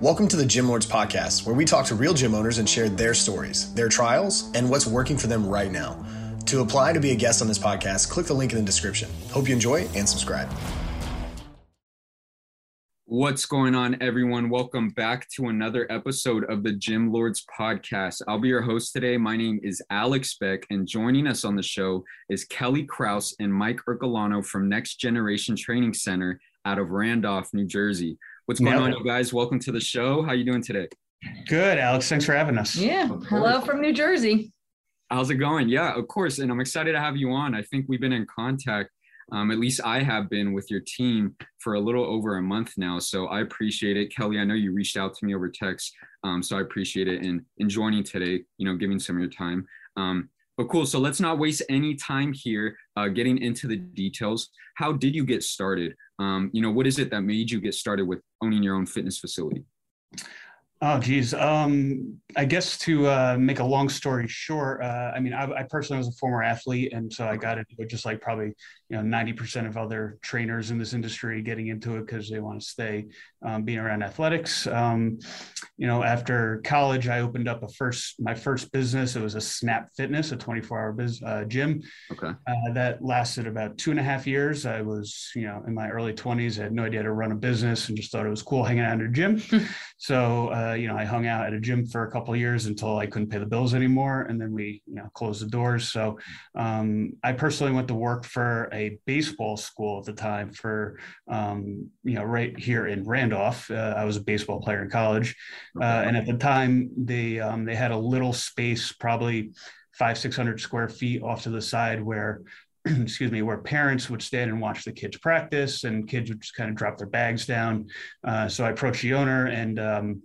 Welcome to the Gym Lords Podcast, where we talk to real gym owners and share their stories, their trials, and what's working for them right now. To apply to be a guest on this podcast, click the link in the description. Hope you enjoy and subscribe. What's going on, everyone? Welcome back to another episode of the Gym Lords podcast. I'll be your host today. My name is Alex Beck, and joining us on the show is Kelly Krauss and Mike Ercolano from Next Generation Training Center out of Randolph, New Jersey. What's going on, you guys? Welcome to the show. How are you doing today? Good, Alex. Thanks for having us. Yeah. Hello from New Jersey. How's it going? Yeah, of course. And I'm excited to have you on. I think we've been in contact, um, at least I have been with your team for a little over a month now. So I appreciate it. Kelly, I know you reached out to me over text. Um, so I appreciate it and, and joining today, you know, giving some of your time. Um, but cool. So let's not waste any time here uh, getting into the details. How did you get started? Um, you know, what is it that made you get started with owning your own fitness facility? Oh, geez. Um, I guess to uh, make a long story short, uh, I mean, I, I, personally was a former athlete, and so I got into it just like probably you know 90% of other trainers in this industry getting into it because they want to stay um, being around athletics. Um, you know, after college, I opened up a first my first business. It was a Snap Fitness, a 24 hour biz, uh, gym. Okay. Uh, that lasted about two and a half years. I was you know in my early 20s. I had no idea how to run a business and just thought it was cool hanging out in a gym. so uh, you know, I hung out at a gym for a couple of years until I couldn't pay the bills anymore, and then we, you know, closed the doors. So, um, I personally went to work for a baseball school at the time for, um, you know, right here in Randolph. Uh, I was a baseball player in college, uh, and at the time they um, they had a little space, probably five six hundred square feet off to the side where excuse me, where parents would stand and watch the kids practice, and kids would just kind of drop their bags down. Uh, so I approached the owner, and um,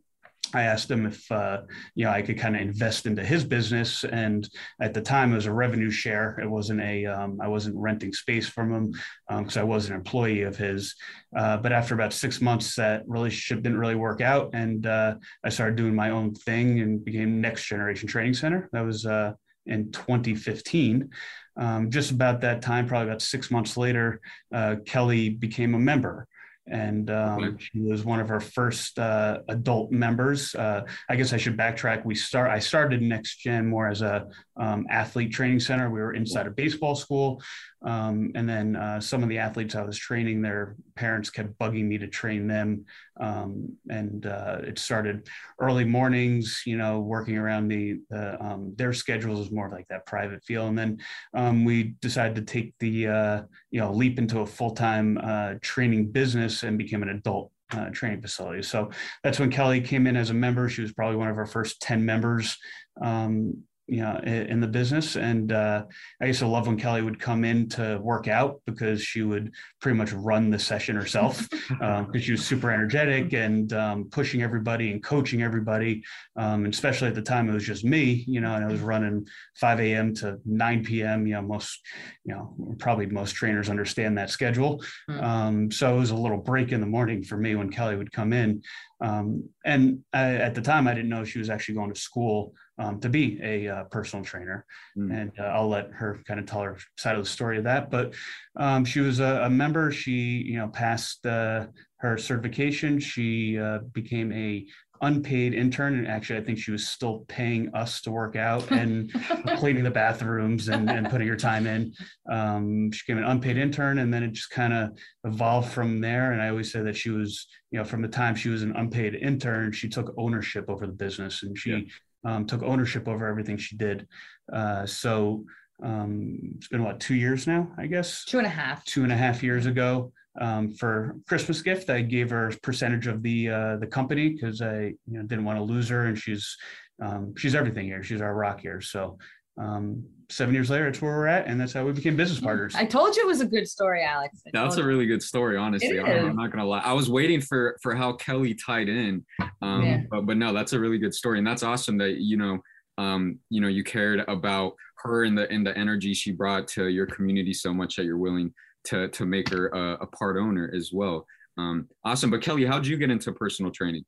I asked him if uh, you know I could kind of invest into his business, and at the time it was a revenue share. It wasn't a um, I wasn't renting space from him because um, I was an employee of his. Uh, but after about six months, that relationship didn't really work out, and uh, I started doing my own thing and became Next Generation Training Center. That was uh, in 2015. Um, just about that time, probably about six months later, uh, Kelly became a member and um, she was one of our first uh, adult members. Uh, I guess I should backtrack. We start. I started Next Gen more as a um, athlete training center. We were inside a baseball school, um, and then uh, some of the athletes I was training, their parents kept bugging me to train them. Um, and uh, it started early mornings, you know, working around the, the um, their schedules is more like that private feel. And then um, we decided to take the, uh, you know, leap into a full time uh, training business and became an adult uh, training facility. So that's when Kelly came in as a member. She was probably one of our first 10 members um, you know in the business. And uh, i used to love when kelly would come in to work out because she would pretty much run the session herself because um, she was super energetic and um, pushing everybody and coaching everybody. Um, and especially at the time it was just me you know and i was running 5 a.m to 9 p.m you know most you know probably most trainers understand that schedule. Mm. so it was a little break in the morning for me when kelly would come in um, and I, at the time i didn't know she was actually going to school um, to be a uh, personal trainer. Mm. And uh, I'll let her kind of tell her side of the story of that. But um, she was a, a, member. She, you know, passed uh, her certification. She uh, became a unpaid intern and actually i think she was still paying us to work out and cleaning the bathrooms and, and putting her time in um, she became an unpaid intern and then it just kind of evolved from there and i always say that she was you know from the time she was an unpaid intern she took ownership over the business and she yeah um, took ownership over everything she did. Uh, so um, it's been what two years now, I guess. Two and a half. Two and a half years ago. Um, for Christmas gift, I gave her a percentage of the uh, the company because I you know didn't want to lose her, and she's um, she's everything here. She's our rock here. So um, seven years later, it's where we're at, and that's how we became business mm, partners. I told you it was a good story, Alex. That's a really good story, honestly. I'm, I'm, not gonna lie. I was waiting for for how Kelly tied in, um, yeah. but but no, that's a really good story, and that's awesome that you know um, you know you cared about her and the and the energy she brought to your community so much that you're willing to to make her a, a part owner as well. Um, awesome. But Kelly, how did you get into personal training?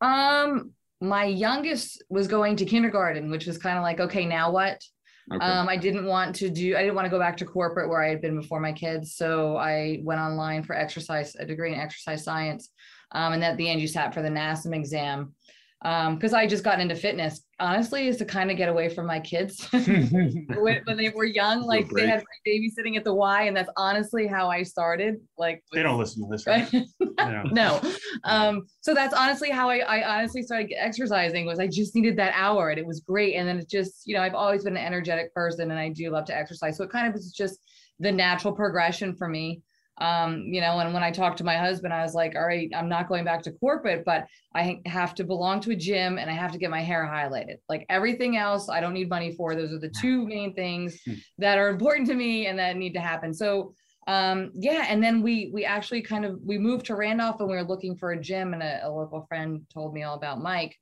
Um, my youngest was going to kindergarten, which was kind of like, okay, now what? Okay. Um, I didn't want to do, I didn't want to go back to corporate where I had been before my kids. So I went online for exercise, a degree in exercise science. Um, and at the end, you sat for the NASM exam because um, I just got into fitness. Honestly, is to kind of get away from my kids when, when, they were young. Like they had babysitting at the Y, and that's honestly how I started. Like they don't listen to this, right? no. Um, so that's honestly how I, I honestly started exercising. Was I just needed that hour, and it was great. And then it just, you know, I've always been an energetic person, and I do love to exercise. So it kind of was just the natural progression for me um, you know, and when I talked to my husband, I was like, all right, I'm not going back to corporate, but I have to belong to a gym and I have to get my hair highlighted. Like everything else, I don't need money for. Those are the two main things hmm. that are important to me and that need to happen. So um yeah and then we we actually kind of we moved to randolph and we were looking for a gym and a, a local friend told me all about mike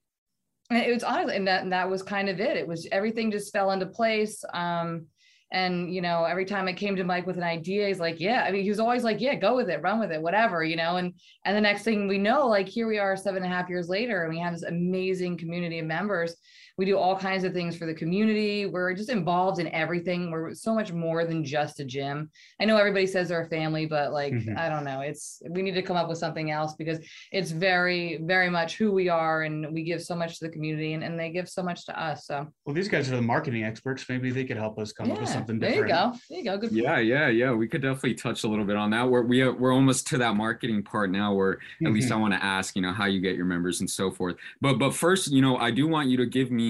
and it was honestly and that, and that was kind of it it was everything just fell into place um and, you know, every time I came to Mike with an idea, he's like, yeah, I mean, he was always like, yeah, go with it, run with it, whatever, you know, and, and the next thing we know, like here we are seven and a half years later, and we have this amazing community of members we do all kinds of things for the community. We're just involved in everything. We're so much more than just a gym. I know everybody says they're a family, but like, mm-hmm. I don't know. It's, we need to come up with something else because it's very, very much who we are. And we give so much to the community and, and they give so much to us. So, well, these guys are the marketing experts. Maybe they could help us come yeah, up with something different. There you go. There you go. Good. Yeah. Yeah. Yeah. We could definitely touch a little bit on that. We're, we are, we're almost to that marketing part now where at mm-hmm. least I want to ask, you know, how you get your members and so forth. But, but first, you know, I do want you to give me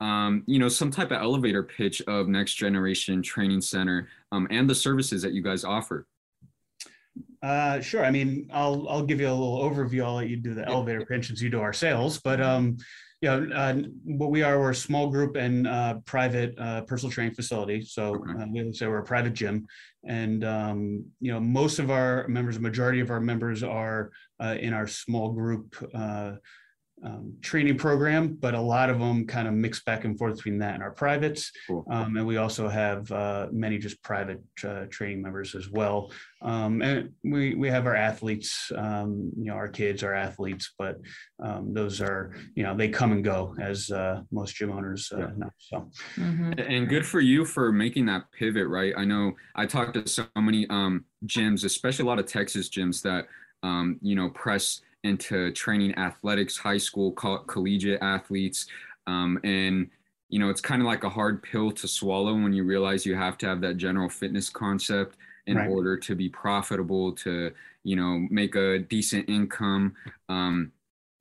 um, you know, some type of elevator pitch of Next Generation Training Center um, and the services that you guys offer. Uh, sure. I mean, I'll I'll give you a little overview. I'll let you do the elevator pitch since you do our sales. But um, you know, uh, what we are, we're a small group and uh, private uh, personal training facility. So okay. uh, we say we're a private gym, and um, you know, most of our members, majority of our members are uh, in our small group uh, um, training program, but a lot of them kind of mix back and forth between that and our privates. Cool. Um, and we also have uh, many just private uh, training members as well. Um, and we, we have our athletes, um, you know, our kids are athletes, but um, those are, you know, they come and go as uh, most gym owners uh, yeah. know. So, mm-hmm. and good for you for making that pivot, right? I know I talked to so many um, gyms, especially a lot of Texas gyms that, you know, press into training athletics, high school, co- collegiate athletes. Um, and, you know, it's kind of like a hard pill to swallow when you realize you have to have that general fitness concept in right. order to be profitable, to, you know, make a decent income. Um,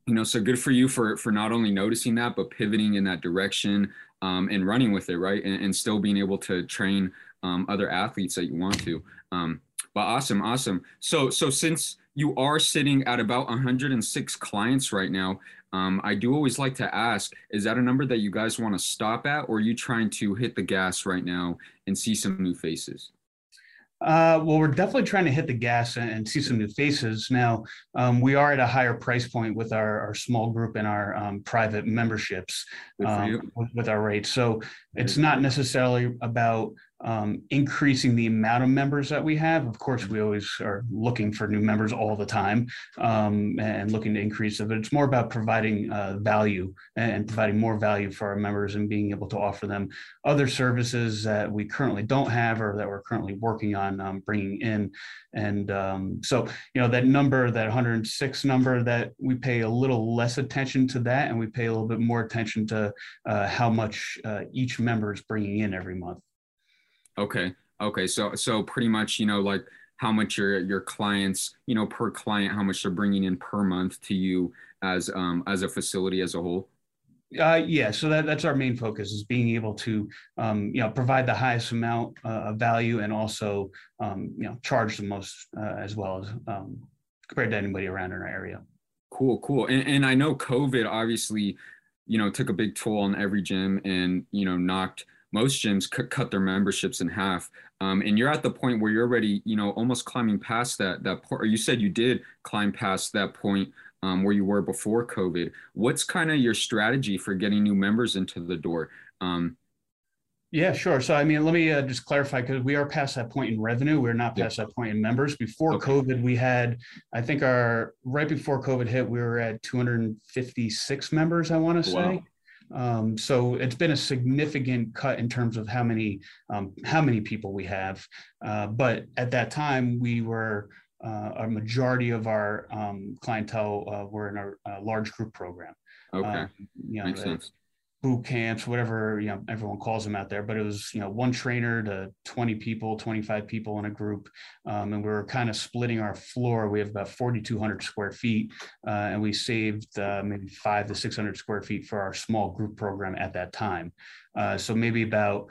you know, so good for you for for not only noticing that, but pivoting in that direction um, and running with it, right? And, and still being able to train um, other athletes that you want to. Um, but awesome, awesome. So so since you are sitting at about 106 clients right now. Um, I do always like to ask, is that a number that you guys want to stop at, or are you trying to hit the gas right now and see some new faces? Uh, well, we're definitely trying to hit the gas and, see some new faces. Now, um, we are at a higher price point with our, our small group and our um, private memberships um, with, with, our rates. So it's not necessarily about um, increasing the amount of members that we have. Of course, we always are looking for new members all the time um, and looking to increase it, but it's more about providing uh, value and providing more value for our members and being able to offer them other services that we currently don't have or that we're currently working on um, bringing in. And um, so, you know, that number, that 106 number, that we pay a little less attention to that and we pay a little bit more attention to uh, how much uh, each member is bringing in every month. Okay. Okay. So so pretty much, you know, like how much your your clients, you know, per client, how much they're bringing in per month to you as um as a facility as a whole. Uh, yeah, so that, that's our main focus is being able to, um, you know, provide the highest amount uh, of value and also, um, you know, charge the most uh, as well as um, compared to anybody around in our area. Cool, cool. And, and I know COVID obviously, you know, took a big toll on every gym and, you know, knocked – most gyms could cut their memberships in half um, and you're at the point where you're already you know almost climbing past that that point or you said you did climb past that point um, where you were before covid what's kind of your strategy for getting new members into the door um, yeah, sure. So, I mean, let me uh, just clarify because we are past that point in revenue. We're not past that point in members. Before okay. COVID, we had, I think, our right before COVID hit, we were at 256 members. I want to say. Um, so it's been a significant cut in terms of how many um, how many people we have. Uh, but at that time, we were uh, a majority of our um, clientele uh, were in a, a, large group program. Okay, um, you know, makes sense boot camps, whatever you know everyone calls them out there. But it was you know one trainer to 20 people, 25 people in a group, um, and we were kind of splitting our floor. We have about 4,200 square feet, uh, and we saved uh, maybe five to 600 square feet for our small group program at that time. Uh, so maybe about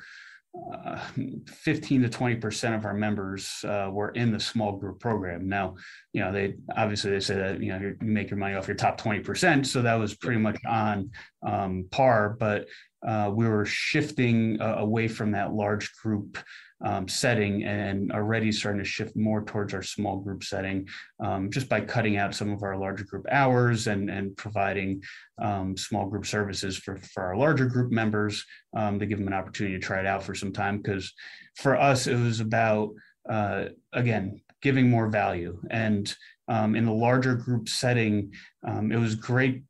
uh, 15 to 20 percent of our members uh, were in the small group program. Now, you know, they obviously they say that you know you make your money off your top 20 percent, so that was pretty much on um, par. But uh, we were shifting uh, away from that large group um, setting and already starting to shift more towards our small group setting um, just by cutting out some of our larger group hours and, and providing um, small group services for, for our larger group members um, to give them an opportunity to try it out for some time. Because for us, it was about, uh, again, giving more value. And um, in the larger group setting, um, it was great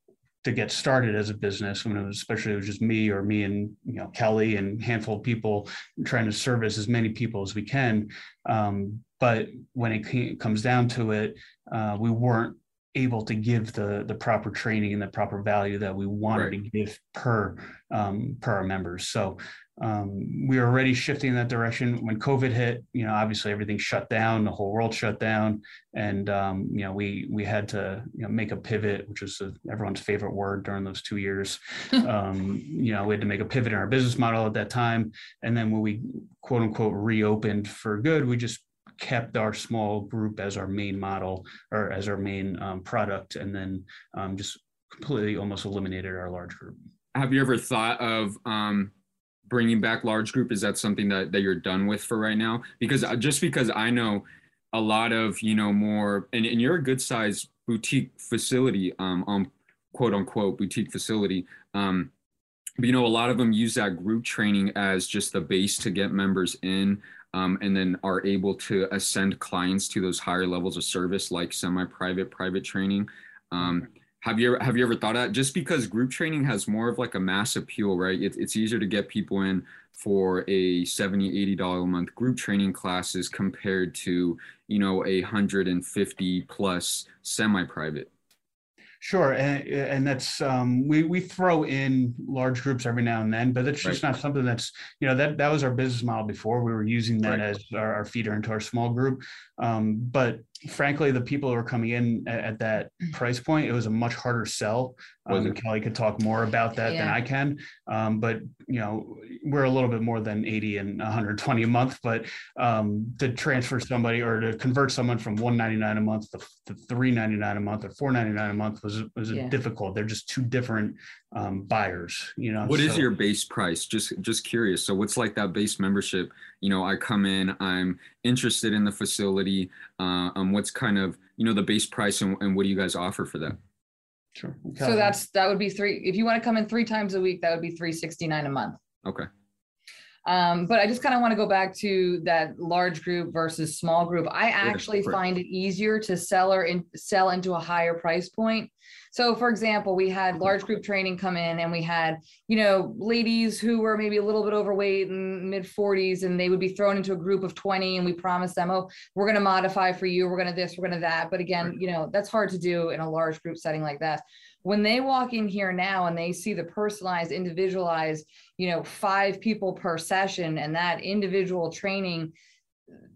to get started as a business when it was especially it was just me or me and you know kelly and handful of people trying to service as many people as we can um, but when it comes down to it uh, we weren't able to give the the proper training and the proper value that we wanted right. to give per um, per our members so um, we were already shifting in that direction. When covid hit you know obviously everything shut down the whole world shut down. And um, you know we we had to you know make a pivot which was a, everyone's favorite word during those two years. Um, you know we had to make a pivot in our business model at that time. And then when we quote unquote reopened for good we just kept our small group as our main model or as our main um, product. And then um, just completely almost eliminated our large group. Have you ever thought of um, bringing back large group is that something that, that you're done with for right now? Because uh, just because i know a lot of you know more and, and you're a good size boutique facility um on quote unquote boutique facility um but you know a lot of them use that group training as just the base to get members in um, and then are able to ascend clients to those higher levels of service like semi-private private training. Um, have you ever have you ever thought that just because group training has more of like a mass appeal right it, it's easier to get people in for a 70 80 dollar a month group training classes compared to you know a 150 plus semi-private Sure, and, and that's um, we we throw in large groups every now and then, but that's just right. not something that's you know that that was our business model before. We were using that right. as our, our, feeder into our small group, um, but frankly, the people who are coming in at, at, that price point, it was a much harder sell. Um, Kelly could talk more about that yeah. than I can. Um, but you know, we're a little bit more than 80 and 120 a month. But um, to transfer somebody or to convert someone from 199 a month to, to 399 a month or 499 a month was was yeah. difficult. They're just two different um, buyers. You know, what so, is your base price? Just just curious. So what's like that base membership? You know, I come in, I'm interested in the facility. Uh, um, what's kind of you know the base price and, and what do you guys offer for that? Sure. So that's that would be three. If you want to come in three times a week, that would be three sixty nine a month. Okay. Um, but I just kind of want to go back to that large group versus small group. I actually find it easier to sell or in, sell into a higher price point so, for example, we had large group training come in and we had, you know, ladies who were maybe a little bit overweight in mid 40s and they would be thrown into a group of 20 and we promised them, oh, we're going to modify for you, we're going to this, we're going to that. But again, you know, that's hard to do in a large group setting like that. When they walk in here now and they see the personalized, individualized, you know, five people per session and that individual training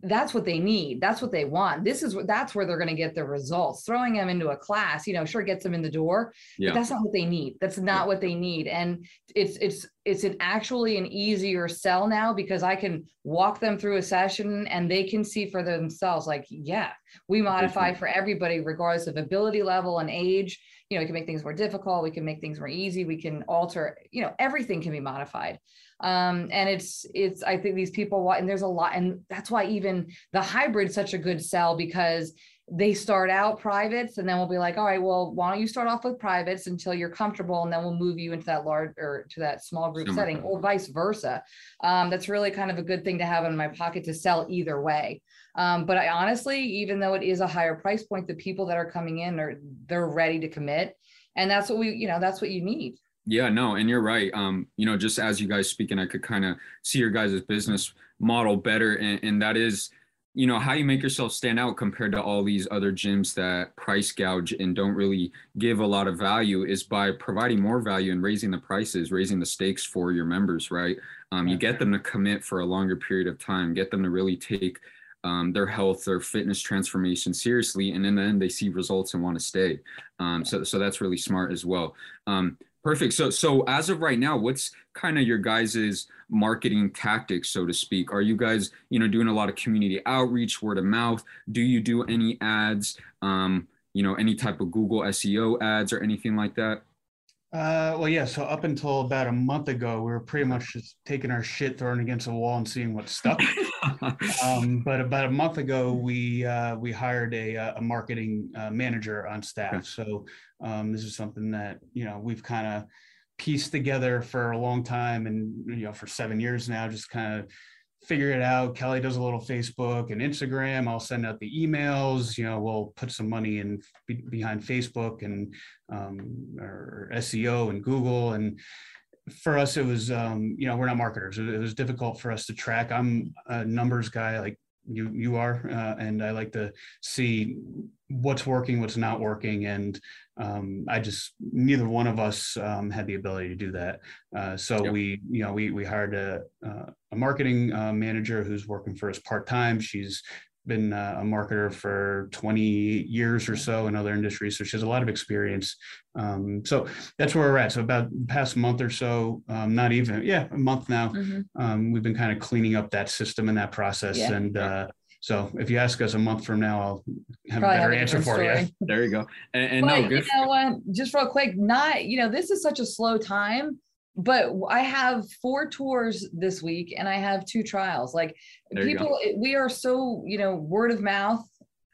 that's what they need. That's what they want. This is what that's where they're going to get the results. Throwing them into a class you know sure gets them in the door yeah. but that's not what they need. That's not yeah. what they need. And it's it's it's an actually an easier sell now because i can walk them through a session and they can see for themselves like yeah we modify for everybody regardless of ability level and age you know we can make things more difficult we can make things more easy we can alter you know everything can be modified. Um, and it's it's i think these people want and there's a lot and that's why even the hybrid such a good sell because they start out privates and then we'll be like all right well why don't you start off with privates until you're comfortable and then we'll move you into that large or to that small group Similar. setting or vice versa um, that's really kind of a good thing to have in my pocket to sell either way um, but i honestly even though it is a higher price point the people that are coming in are they're ready to commit and that's what we you know that's what you need yeah, no, and you're right. Um, you know, just as you guys speaking, I could kind of see your guys' business model better, and, and that is you know how you make yourself stand out compared to all these other gyms that price gouge and don't really give a lot of value is by providing more value and raising the prices raising the stakes for your members right? Um, you get them to commit for a longer period of time get them to really take um, their health their fitness transformation seriously and in the end they see results and want to stay. Um, so, so that's really smart as well. Um, Perfect. So, so as of right now, what's kind of your guys's marketing tactics, so to speak? Are you guys, you know, doing a lot of community outreach, word of mouth? Do you do any ads? Um, you know, any type of Google SEO ads or anything like that? Uh, well, yeah. So up until about a month ago, we were pretty much just taking our shit, throwing against a wall, and seeing what stuck. um, but about a month ago, we uh, we hired a, uh, a marketing uh, manager on staff. So um, this is something that you know we've kind of pieced together for a long time, and you know for seven years now, just kind of figure it out. Kelly does a little Facebook and Instagram. I'll send out the emails. You know, we'll put some money in be, behind Facebook and um, or SEO and Google. And for us, it was um, you know we're not marketers. It, was difficult for us to track. I'm a numbers guy, like you you are, uh, and I like to see what's working, what's not working, and um, I just neither one of us um, had the ability to do that. Uh, so yep. we, you know, we we hired a uh, a marketing uh, manager who's working for us part time. She's been uh, a marketer for 20 years or so in other industries, so she has a lot of experience. Um, so that's where we're at. So about the past month or so, um, not even yeah, a month now. Mm-hmm. Um, we've been kind of cleaning up that system and that process yeah. and. Uh, so if you ask us a month from now, I'll have Probably a better have a answer for story. you. There you go. And, and but, no, good. You know what? Just real quick, not you know this is such a slow time, but I have four tours this week and I have two trials. Like there people, we are so you know word of mouth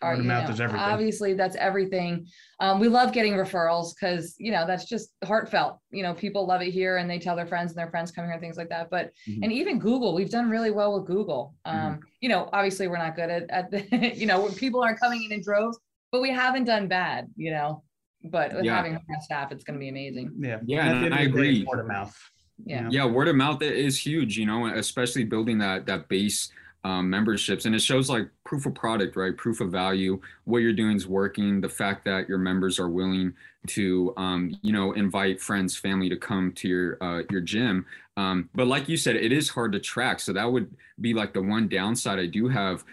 are, Word of mouth know, is everything. Obviously, that's everything. Um, we love getting referrals because you know that's just heartfelt. You know, people love it here, and they tell their friends, and their friends come here, and things like that. But mm-hmm. and even Google, we've done really well with Google. Um, mm-hmm. You know, obviously, we're not good at, at the, you know, when people aren't coming in in droves, but we haven't done bad. You know, but with yeah. having our staff, it's going to be amazing. Yeah, yeah, and I agree. Word of mouth. Yeah. yeah, word of mouth is huge. You know, especially building that that base um, memberships. And it shows like proof of product right? Proof of value. What you're doing is working. The fact that your members are willing to um, you know invite friends family to come to your uh, your gym. Um, but like you said it is hard to track. So that would be like the one downside i do have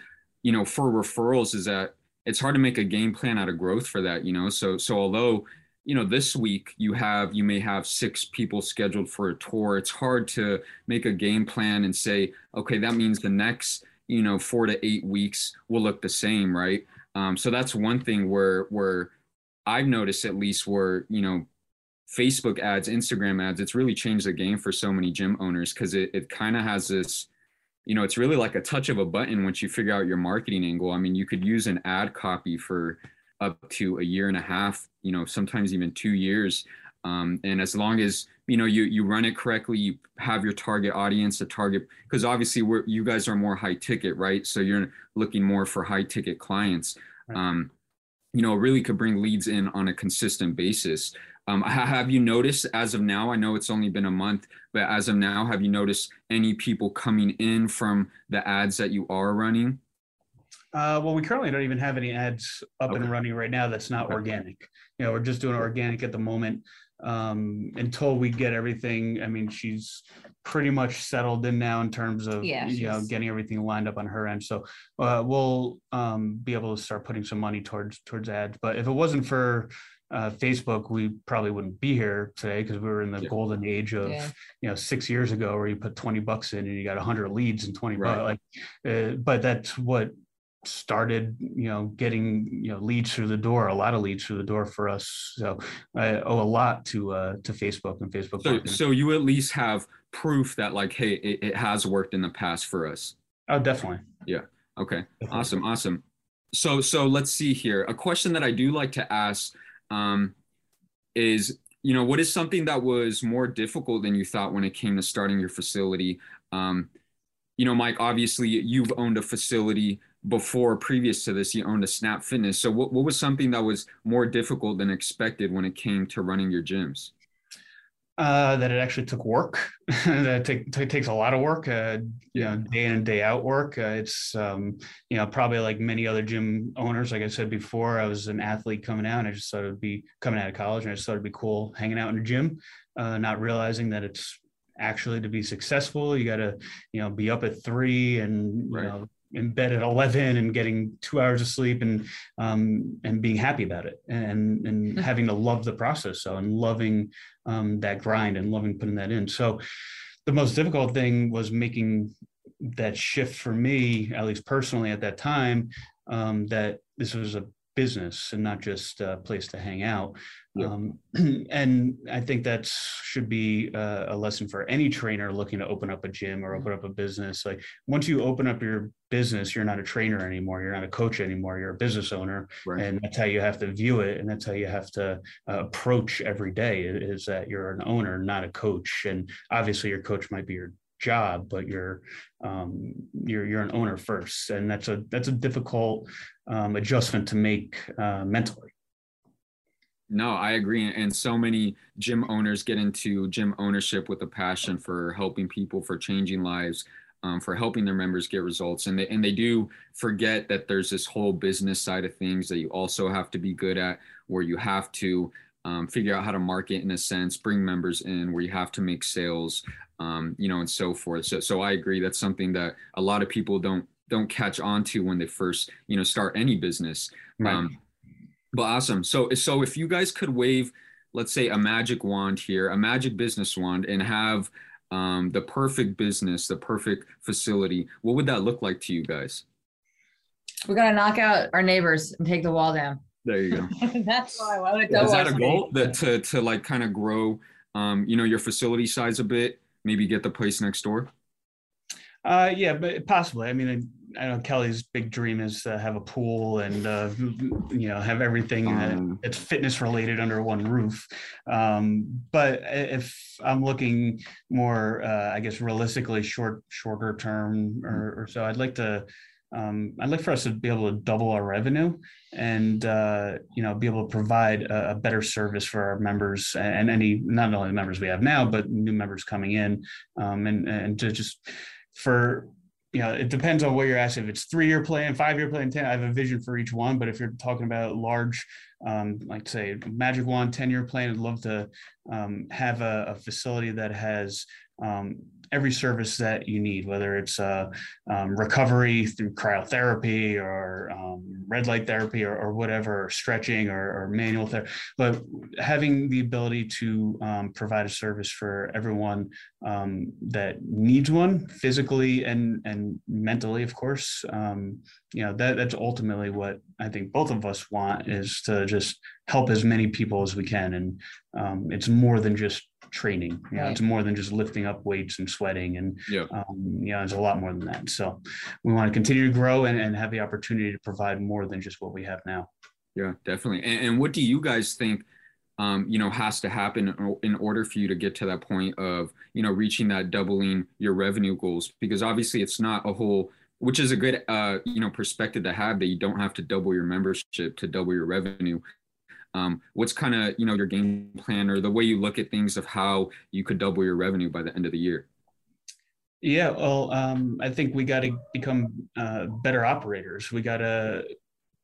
you know for referrals is that it's hard to make a game plan out of growth for that you know? So so although you know this week you have you may have six people scheduled for a tour. It's hard to make a game plan and say okay that means the next you know four to eight weeks will look the same right? Um, so that's one thing where where i've noticed at least where you know facebook ads instagram ads it's really changed the game for so many gym owners because it, it kind of has this you know it's really like a touch of a button once you figure out your marketing angle. I mean you could use an ad copy for up to a year and a half, you know, sometimes even two years. Um, and as long as you know you you run it correctly, you have your target audience, the target because obviously we're you guys are more high ticket, right? So you're looking more for high ticket clients. Right. Um, you know, really could bring leads in on a consistent basis. Um, have you noticed as of now? I know it's only been a month, but as of now, have you noticed any people coming in from the ads that you are running? Uh, well, we currently don't even have any ads up okay. and running right now. That's not okay. organic. You know, we're just doing organic at the moment um, until we get everything. I mean, she's pretty much settled in now in terms of yeah, you know getting everything lined up on her end. So uh, we'll um, be able to start putting some money towards towards ads. But if it wasn't for uh, Facebook, we probably wouldn't be here today because we were in the yeah. golden age of yeah. you know six years ago where you put 20 bucks in and you got 100 leads and 20 right. bucks like uh, but that's what started you know getting you know leads through the door a lot of leads through the door for us. So i owe a lot to uh to facebook and facebook so, so you at least have proof that like hey it, it, has worked in the past for us. Oh definitely. Yeah. Okay. Definitely. awesome. Awesome. So so let's see here. A question that i do like to ask um is you know what is something that was more difficult than you thought when it came to starting your facility? Um you know mike obviously you've owned a facility before previous to this you owned a snap fitness so what, what was something that was more difficult than expected when it came to running your gyms Uh, that it actually took work. that take, t- takes a lot of work. Uh, you know, day in and day out work. Uh, it's um, you know probably like many other gym owners. Like I said before, I was an athlete coming out, and I just thought it'd be coming out of college, and I just thought it'd be cool hanging out in a gym, uh, not realizing that it's actually to be successful you got to you know be up at three and you right. know in bed at 11 and getting two hours of sleep and um, and being happy about it and and mm-hmm. having to love the process so and loving um, that grind and loving putting that in so the most difficult thing was making that shift for me at least personally at that time um, that this was a business and not just a place to hang out. Yep. Um, and I think that should be a, a, lesson for any trainer looking to open up a gym or open up a business. Like once you open up your business, you're not a trainer anymore. You're not a coach anymore. You're a business owner, right. and that's how you have to view it, and that's how you have to uh, approach every day. Is that you're an owner, not a coach, and obviously your coach might be your job, but you're um, you're you're an owner first, and that's a that's a difficult um, adjustment to make uh, mentally. No, I agree, and so many gym owners get into gym ownership with a passion for helping people, for changing lives, um, for helping their members get results, and they and they do forget that there's this whole business side of things that you also have to be good at, where you have to um, figure out how to market in a sense, bring members in, where you have to make sales, um, you know, and so forth. So, so I agree. That's something that a lot of people don't don't catch on to when they first, you know, start any business. Right. Um, but awesome. So, so if you guys could wave, let's say, a magic wand here, a magic business wand, and have um, the perfect business, the perfect facility, what would that look like to you guys? We're gonna knock out our neighbors and take the wall down. There you go. That's why I wanted to. Is that a goal that to to like kind of grow, um, you know, your facility size a bit? maybe get the place next door? Uh, yeah, but possibly. I mean, I know Kelly's big dream is to have a pool and uh, you know have everything um, that's fitness related under one roof. Um, but if I'm looking more, uh, I guess realistically, short shorter term or, or so, I'd like to um, I'd like for us to be able to double our revenue and uh, you know be able to provide a, a, better service for our members and any not only the members we have now but new members coming in. Um, and and to just for you know it depends on what you're asking. If it's three year plan five year plan 10 i have a vision for each one. But if you're talking about large um, like say magic wand 10 year plan i'd love to um, have a, a, facility that has um, every service that you need, whether it's uh, um, recovery through cryotherapy or um, red light therapy or, or whatever, or stretching or, or, manual therapy. But having the ability to um, provide a service for everyone um, that needs one, physically and and mentally, of course. Um, you know that that's ultimately what I think both of us want is to just help as many people as we can, and um, it's more than just training. You know, right. it's more than just lifting up weights and sweating, and yeah, um, you know, there's a lot more than that. So we want to continue to grow and, and have the opportunity to provide more than just what we have now. Yeah, definitely. And, and what do you guys think? Um, you know, has to happen in order for you to get to that point of, you know, reaching that doubling your revenue goals? Because obviously, it's not a whole which is a good uh, you know perspective to have that you don't have to double your membership to double your revenue um, what's kind of you know your game plan or the way you look at things of how you could double your revenue by the end of the year? Yeah well um, i think we got to become uh, better operators. We got to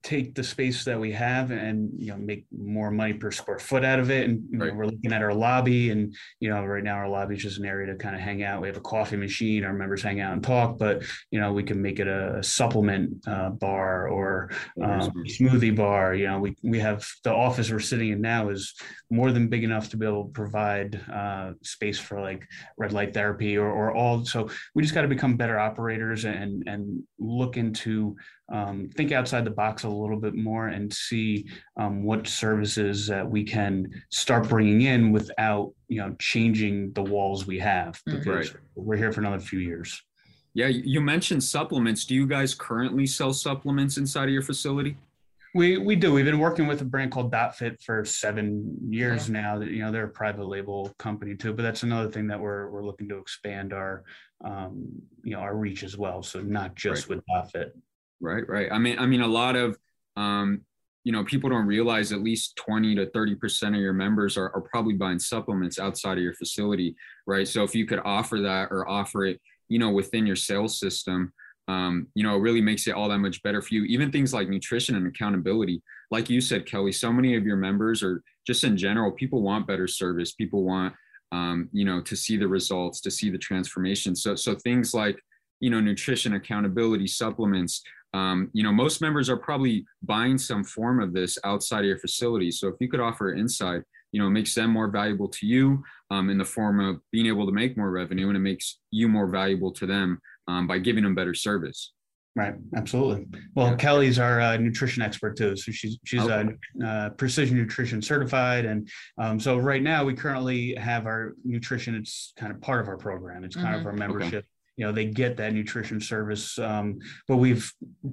take the space that we have and you know make more money per square foot out of it. And right. know, we're looking at our lobby and you know right now our lobby is just an area to kind of hang out. We have a coffee machine our members hang out and talk but you know we can make it a supplement uh, bar or um, smoothie bar. You know we, we have the office we're sitting in now is more than big enough to be able to provide uh, space for like red light therapy or, or all. So we just got to become better operators and and look into um, think outside the box a little bit more and see um, what services that we can start bringing in without you know changing the walls we have mm. because right. we're here for another few years. Yeah, you mentioned supplements. Do you guys currently sell supplements inside of your facility? We we do. We've been working with a brand called DotFit for seven years yeah. now. That you know they're a private label company too, but that's another thing that we're we're looking to expand our um, you know our reach as well. So not just right. with DotFit. Right, right. I mean, I mean, a lot of um, you know people don't realize at least 20 to 30 percent of your members are, are probably buying supplements outside of your facility right? So if you could offer that or offer it you know within your sales system um, you know it really makes it all that much better for you. Even things like nutrition and accountability. Like you said kelly so many of your members or just in general people want better service. People want um, you know to see the results to see the transformation. So so things like you know nutrition accountability supplements um, you know, most members are probably buying some form of this outside of your facility. So if you could offer it inside, you know, it makes them more valuable to you um, in the form of being able to make more revenue, and it makes you more valuable to them um, by giving them better service. Right, absolutely. Well, yeah. Kelly's our uh, nutrition expert too, so she's she's okay. uh, uh, precision nutrition certified, and um, so right now we currently have our nutrition. It's kind of part of our program. It's kind mm-hmm. of our membership. Okay you know they get that nutrition service um, but we've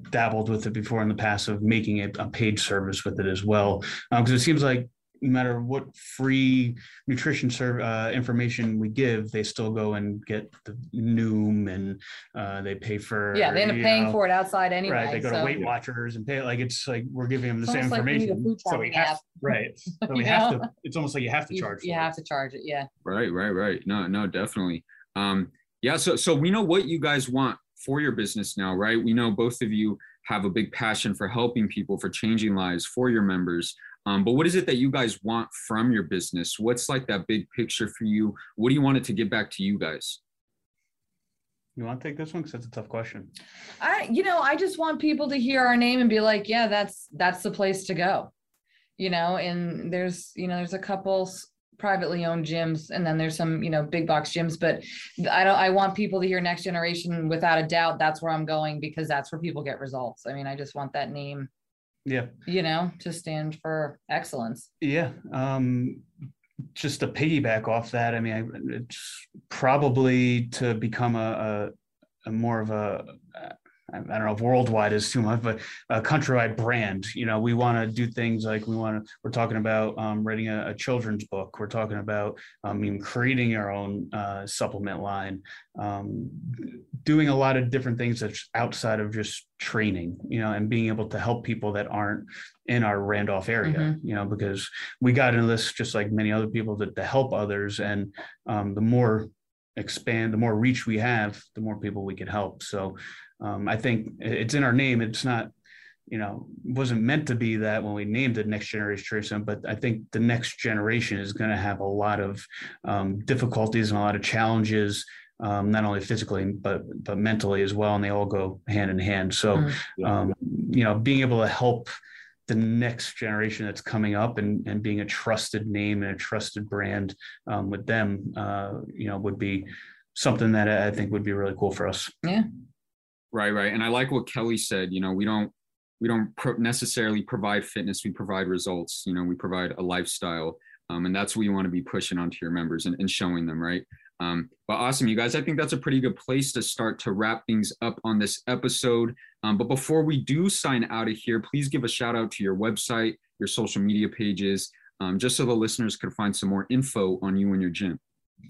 dabbled with it before in the past of making it a paid service with it as well because um, it seems like no matter what free nutrition serve, uh, information we give, they still go and get the Noom and uh, they pay for. Yeah, they end up paying know, for it outside anyway. Right, they go so. to Weight Watchers and pay. Like it's like we're giving them the same like information. so we have, right. So we have to. It's almost like you have to charge. You, you have it. to charge it. Yeah. Right, right, right. No, no, definitely. Um, yeah, so so we know what you guys want for your business now, right? We know both of you have a big passion for helping people, for changing lives for your members. Um, but what is it that you guys want from your business? What's like that big picture for you? What do you want it to give back to you guys? You want to take this one because that's a tough question. I, you know, I just want people to hear our name and be like, yeah, that's that's the place to go. You know, and there's, you know, there's a couple privately owned gyms and then there's some you know big box gyms but i don't i want people to hear next generation without a doubt that's where i'm going because that's where people get results. I mean i just want that name yeah. you know to stand for excellence. Yeah um just to piggyback off that i mean I, it's probably to become a, a, a more of a I don't know if worldwide is too much, but a countrywide brand. You know, we want to do things like we want to. We're talking about um, writing a, a, children's book. We're talking about um, even creating our own uh, supplement line, um, doing a lot of different things that's outside of just training. You know, and being able to help people that aren't in our Randolph area. Mm-hmm. You know, because we got into this just like many other people to, to help others, and um, the more expand, the more reach we have, the more people we can help. So um, I think it's in our name. It's not, you know, wasn't meant to be that when we named it Next Generation Trade but I think the next generation is going to have a lot of um, difficulties and a lot of challenges. Um, not only physically but but mentally as well, and they all go hand in hand. So, mm-hmm. um, you know, being able to help the next generation that's coming up and, and being a trusted name and a trusted brand um, with them, uh, you know, would be something that I think would be really cool for us. Yeah, Right, right. And I like what Kelly said. You know, we don't we don't pro- necessarily provide fitness. We provide results. You know, we provide a lifestyle, um, and that's what you want to be pushing onto your members and, and showing them. Right. Um, but awesome, you guys. I think that's a pretty good place to start to wrap things up on this episode. Um, but before we do sign out of here, please give a shout out to your website, your social media pages, um, just so the listeners could find some more info on you and your gym.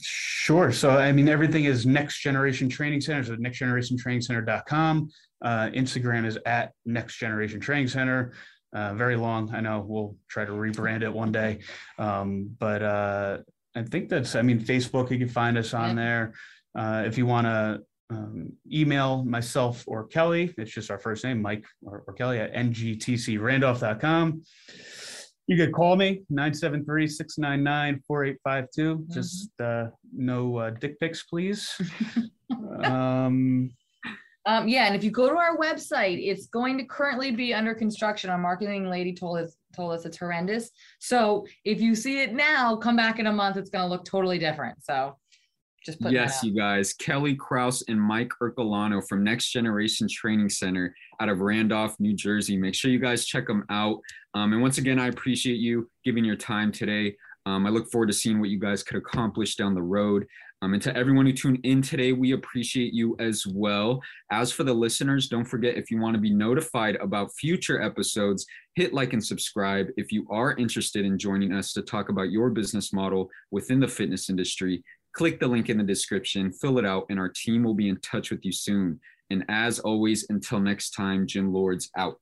Sure. So, I mean, everything is Next Generation Training Center. So, nextgenerationtrainingcenter.com. Uh, Instagram is at Next Generation Training Center. Uh, very long. I know we'll try to rebrand it one day. Um, but uh, I think that's, I mean, Facebook, you can find us on there. Uh, if you want to um, email myself or Kelly, it's just our first name, Mike or, or Kelly at ngtcrandolph.com you could call me 973-699-4852 mm-hmm. just uh, no uh, dick pics please. Um, um, yeah and if you go to our website it's going to currently be under construction. Our marketing lady told us told us it's horrendous. So if you see it now come back in a month it's going to look totally different. So just put yes you guys. Kelly krauss and mike ercolano from next generation training center out of randolph new jersey. Make sure you guys check them out um, and once again i appreciate you giving your time today um, i look forward to seeing what you guys could accomplish down the road um, and to everyone who tuned in today, we appreciate you as well. As for the listeners, don't forget if you want to be notified about future episodes, hit like and subscribe. If you are interested in joining us to talk about your business model within the fitness industry, Click the link in the description, fill it out, and our team will be in touch with you soon. And as always, until next time, Gym Lords out.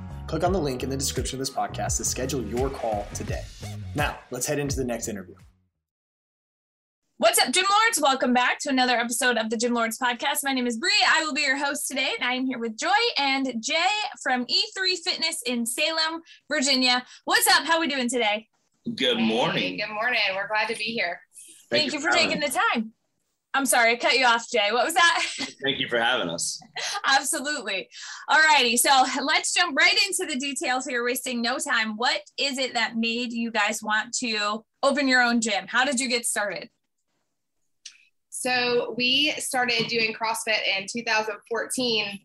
Click on the link in the description of this podcast to schedule your call today. Now, let's head into the next interview. What's up, Gym Lords? Welcome back to another episode of the Gym Lords podcast. My name is Bree. I will be your host today, and I am here with Joy and Jay from E3 Fitness in Salem, Virginia. What's up? How are we doing today? Good morning. Hey, good morning. We're glad to be here. Thank, Thank you, for taking the time. I'm sorry, I cut you off, Jay. What was that? Thank you for having us. Absolutely. All righty. So let's jump right into the details here, wasting no time. What is it that made you guys want to open your own gym? How did you get started? So we started doing CrossFit in 2014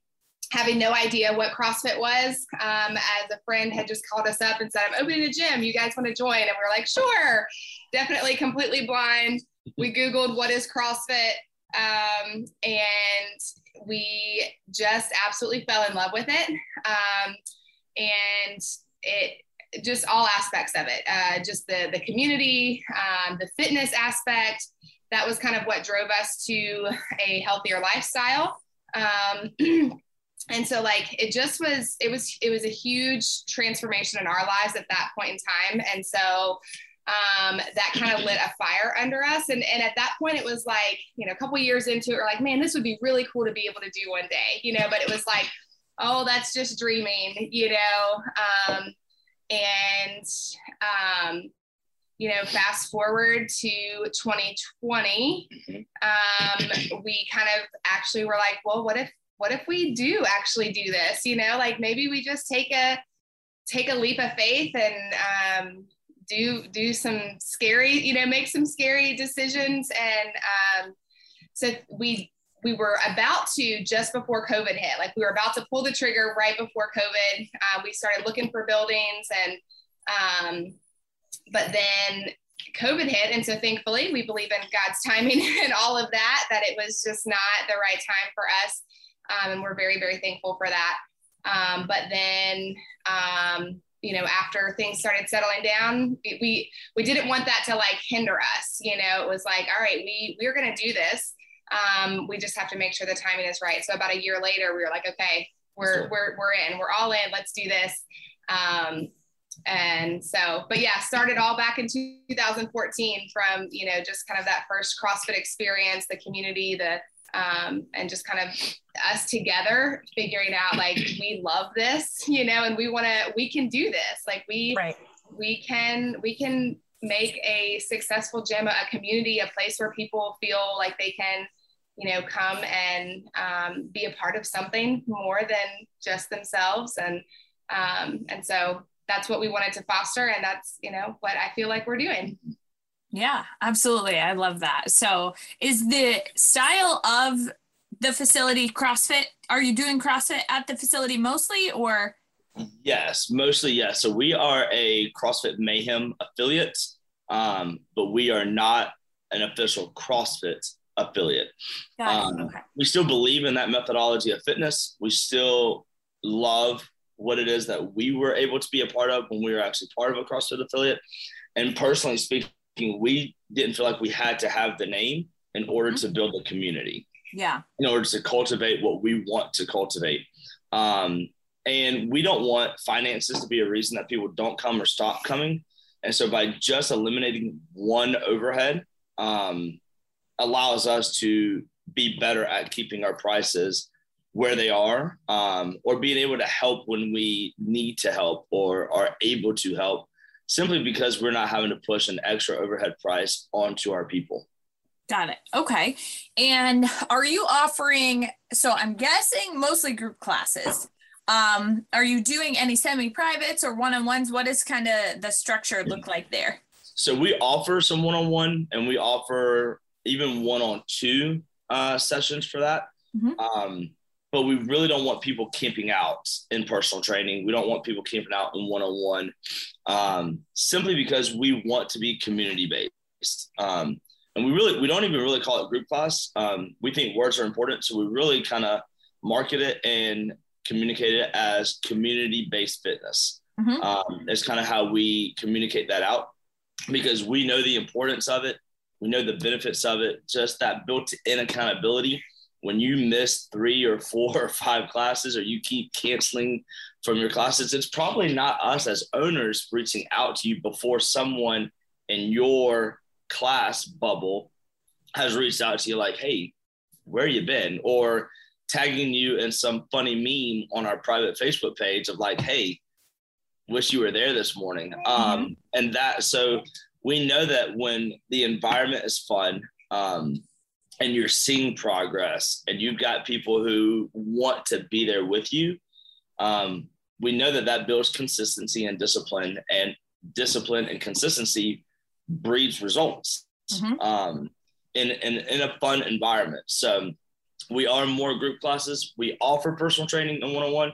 having no idea what CrossFit was. Um, as a friend had just called us up and said, I'm opening a gym. You guys want to join? And we are like, sure. Definitely completely blind. We Googled what is CrossFit. Um, and we just absolutely fell in love with it. Um, and it just all aspects of it, uh, just the, the community, um, the fitness aspect. That was kind of what drove us to a healthier lifestyle. Um, and so like it just was it was it was a huge transformation in our lives at that point in time and so um, that kind of lit a fire under us and, and at that point it was like you know a couple years into it we're like man this would be really cool to be able to do one day you know but it was like oh that's just dreaming you know um, and um, you know, fast forward to 2020, mm-hmm. um, we kind of actually were like, well, what if what if we do actually do this you know like maybe we just take a take a leap of faith and um, do do some scary you know make some scary decisions. And um, so we we were about to just before covid hit like we were about to pull the trigger right before covid. Uh, we started looking for buildings and um, but then covid hit. And so thankfully we believe in god's timing and all of that that it was just not the right time for us. Um, and we're very very thankful for that. Um, but then um, you know after things started settling down, we we didn't want that to like hinder us. You know, it was like all right, we we're gonna do this. Um, we just have to make sure the timing is right. So about a year later, we were like, okay, we're we're we're in, we're all in. Let's do this. Um, and so but yeah started all back in 2014 from you know just kind of that first crossfit experience the community the um, and just kind of us together figuring out like we love this you know and we want to we can do this. Like we right. we can we can make a successful gym a community a place where people feel like they can you know come and um, be a part of something more than just themselves. And um, and so that's what we wanted to foster and that's you know what i feel like we're doing yeah, absolutely. I love that. So, is the style of the facility CrossFit? Are you doing CrossFit at the facility mostly or? Yes, mostly yes. So, we are a CrossFit Mayhem affiliate, um, but we are not an official CrossFit affiliate. Um, okay. We still believe in that methodology of fitness. We still love what it is that we were able to be a part of when we were actually part of a CrossFit affiliate. And personally speaking, we didn't feel like we had to have the name in order mm-hmm. to build a community. Yeah. In order to cultivate what we want to cultivate. Um, and we don't want finances to be a reason that people don't come or stop coming. And so by just eliminating one overhead, um, allows us to be better at keeping our prices where they are um, or being able to help when we need to help or are able to help simply because we're not having to push an extra overhead price onto our people. Got it. Okay. And are you offering, so I'm guessing mostly group classes. Um, are you doing any semi privates or one on ones? What is kind of the structure look like there? So we offer some one on one and we offer even one on two uh, sessions for that. Mm-hmm. Um, but we really don't want people camping out in personal training. We don't want people camping out in one on one, simply because we want to be community based. Um, and we really we don't even really call it group class. Um, we think words are important, so we really kind of market it and communicate it as community based fitness. Mm-hmm. Um, it's kind of how we communicate that out because we know the importance of it. We know the benefits of it. Just that built in accountability. When you miss three or four or five classes, or you keep canceling from your classes, it's probably not us as owners reaching out to you before someone in your class bubble has reached out to you like, hey, where you been? Or tagging you in some funny meme on our private Facebook page of like, hey, wish you were there this morning. Mm-hmm. Um, and that, so we know that when the environment is fun um, and you're seeing progress and you've got people who want to be there with you, um, we know that that builds consistency and discipline, and discipline and consistency breeds results mm-hmm. um, in, in, in a fun environment. So we are more group classes. We offer personal training and one-on-one,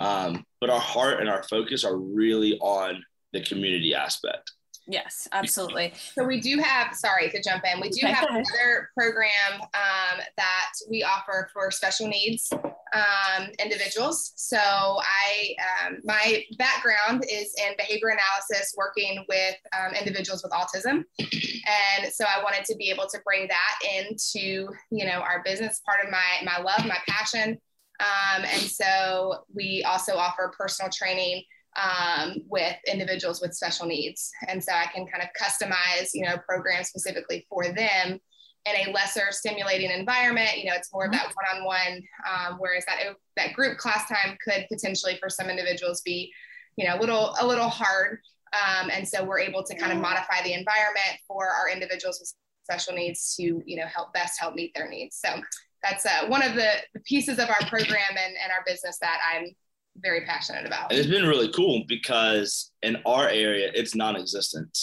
um, but our heart and our focus are really on the community aspect. Yes, absolutely. So we do have, sorry to jump in, we do okay. have another program um, that we offer for special needs um, individuals. So I, um, my background is in behavior analysis, working with um, individuals with autism, and so I wanted to be able to bring that into, you know, our business, part of my my love, my passion, um, and so we also offer personal training um, with individuals with special needs. And so I can kind of customize, you know, programs specifically for them in a lesser stimulating environment. You know, it's more of that mm-hmm. one-on-one, um, whereas that that group class time could potentially for some individuals be, you know, a little a little hard. Um, and so we're able to kind of modify the environment for our individuals with special needs to, you know, help best help meet their needs. So that's uh, one of the, the pieces of our program and, and our business that I'm very passionate about. And it's been really cool because in our area, it's non-existent.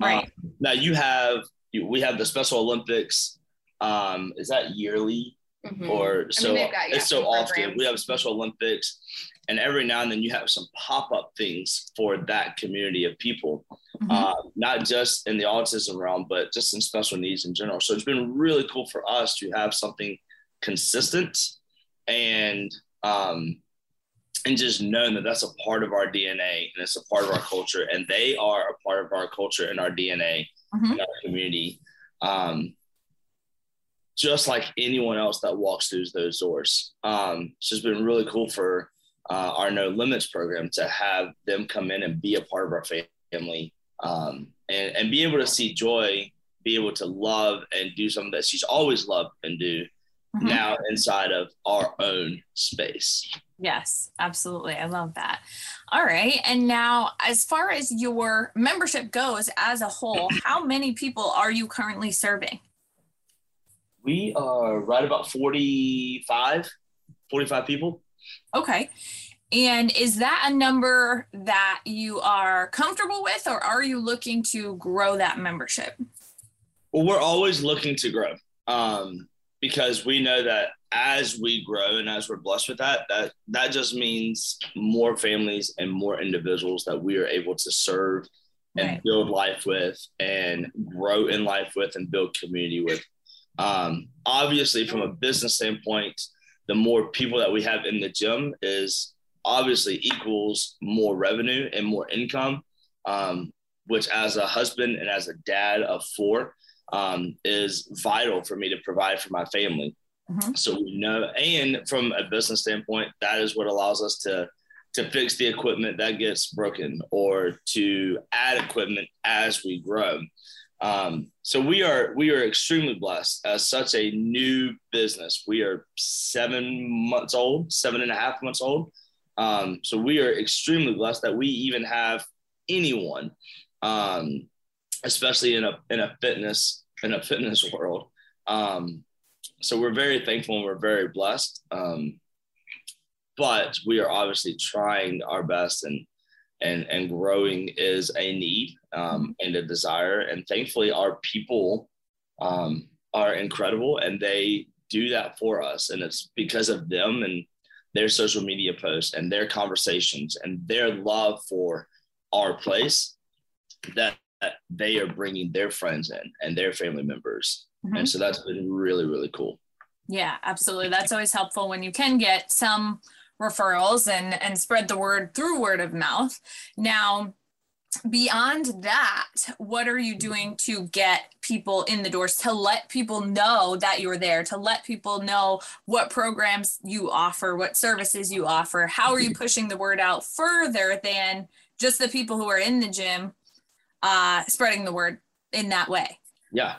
Right. Um, now you have we have the Special Olympics. Um, is that yearly? Mm-hmm. Or so I mean, got, yeah, it's so often we have Special Olympics, and every now and then you have some pop up things for that community of people, mm-hmm. uh, not just in the autism realm, but just in special needs in general. So it's been really cool for us to have something consistent and um, and just knowing that that's a part of our DNA and it's a part of our culture, and they are a part of our culture and our DNA mm-hmm. in our community, um, just like anyone else that walks through those doors. Um, it's just been really cool for uh, our No Limits program to have them come in and be a part of our family um, and, and be able to see joy, be able to love and do something that she's always loved and do mm-hmm. now inside of our own space. Yes, absolutely. I love that. All right. And now, as far as your membership goes as a whole, how many people are you currently serving? We are right about 45, 45 people. Okay. And is that a number that you are comfortable with, or are you looking to grow that membership? Well, we're always looking to grow um, because we know that as we grow and as we're blessed with that, that that just means more families and more individuals that we are able to serve and right. build life with and grow in life with and build community with. Um, obviously, from a business standpoint, the more people that we have in the gym is obviously equals more revenue and more income, um, which as a husband and as a dad of four um, is vital for me to provide for my family. Mm-hmm. So we know, and from a business standpoint, that is what allows us to to fix the equipment that gets broken or to add equipment as we grow. Um, so we are we are extremely blessed as such a new business. We are seven months old, seven and a half months old. Um, so we are extremely blessed that we even have anyone, um, especially in a in a fitness in a fitness world, um, so we're very thankful and we're very blessed. Um, but we are obviously trying our best and and and growing is a need um, and a desire. And thankfully, our people um, are incredible and they do that for us. And it's because of them and their social media posts and their conversations and their love for our place that, they are bringing their friends in and their family members. Mm-hmm. And so that's been really, really cool. Yeah, absolutely. That's always helpful when you can get some referrals and and spread the word through word of mouth. Now, beyond that, what are you doing to get people in the doors, to let people know that you're there, to let people know what programs you offer, what services you offer? How are you pushing the word out further than just the people who are in the gym, uh, spreading the word in that way? Yeah.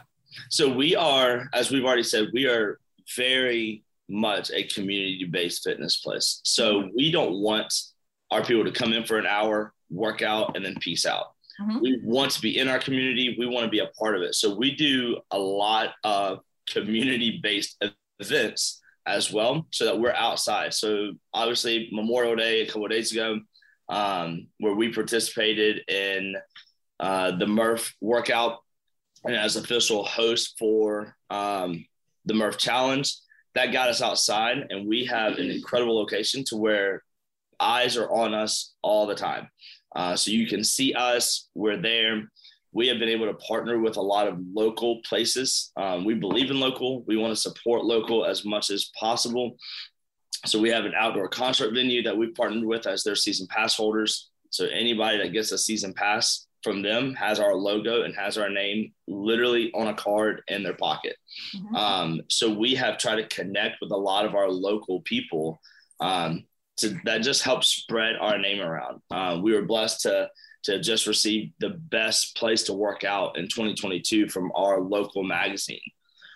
So we are, as we've already said, we are very much a community based fitness place. So mm-hmm. we don't want our people to come in for an hour, work out, and then peace out. Mm-hmm. We want to be in our community. We want to be a part of it. So we do a lot of community based events as well, so that we're outside. So obviously, Memorial Day a couple days ago, um, where we participated in uh, the Murph workout and as official host for um, the Murph Challenge that got us outside and we have an incredible location to where eyes are on us all the time. Uh, so you can see us we're there. We have been able to partner with a lot of local places. Um, we believe in local. We want to support local as much as possible. So we have an outdoor concert venue that we've partnered with as their season pass holders. So anybody that gets a season pass from them has our logo and has our name literally on a card in their pocket. Mm-hmm. Um, so we have tried to connect with a lot of our local people um, to, that just helps spread our name around. Uh, we were blessed to to just receive the best place to work out in 2022 from our local magazine,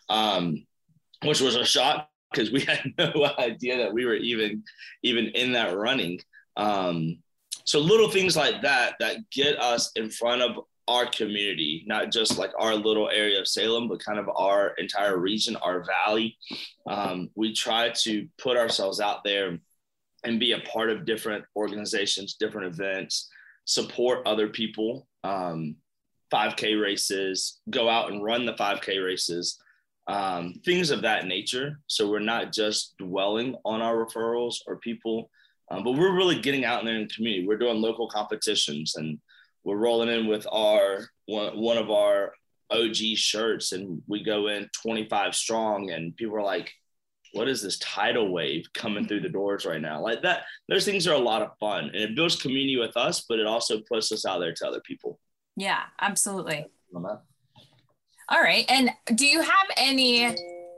um, which was a shock because we had no idea that we were even even in that running. Um, so little things like that that get us in front of our community, not just like our little area of Salem, but kind of our entire region, our valley. Um, we try to put ourselves out there and be a part of different organizations, different events, support other people, um, 5K races, go out and run the 5K races, um, things of that nature. So we're not just dwelling on our referrals or people um, but we're really getting out in there in the community. We're doing local competitions and we're rolling in with our one, one of our OG shirts and we go in 25 strong and people are like, what is this tidal wave coming through the doors right now? Like that, those things are a lot of fun and it builds community with us, but it also puts us out there to other people. Yeah, absolutely. All right. And do you have any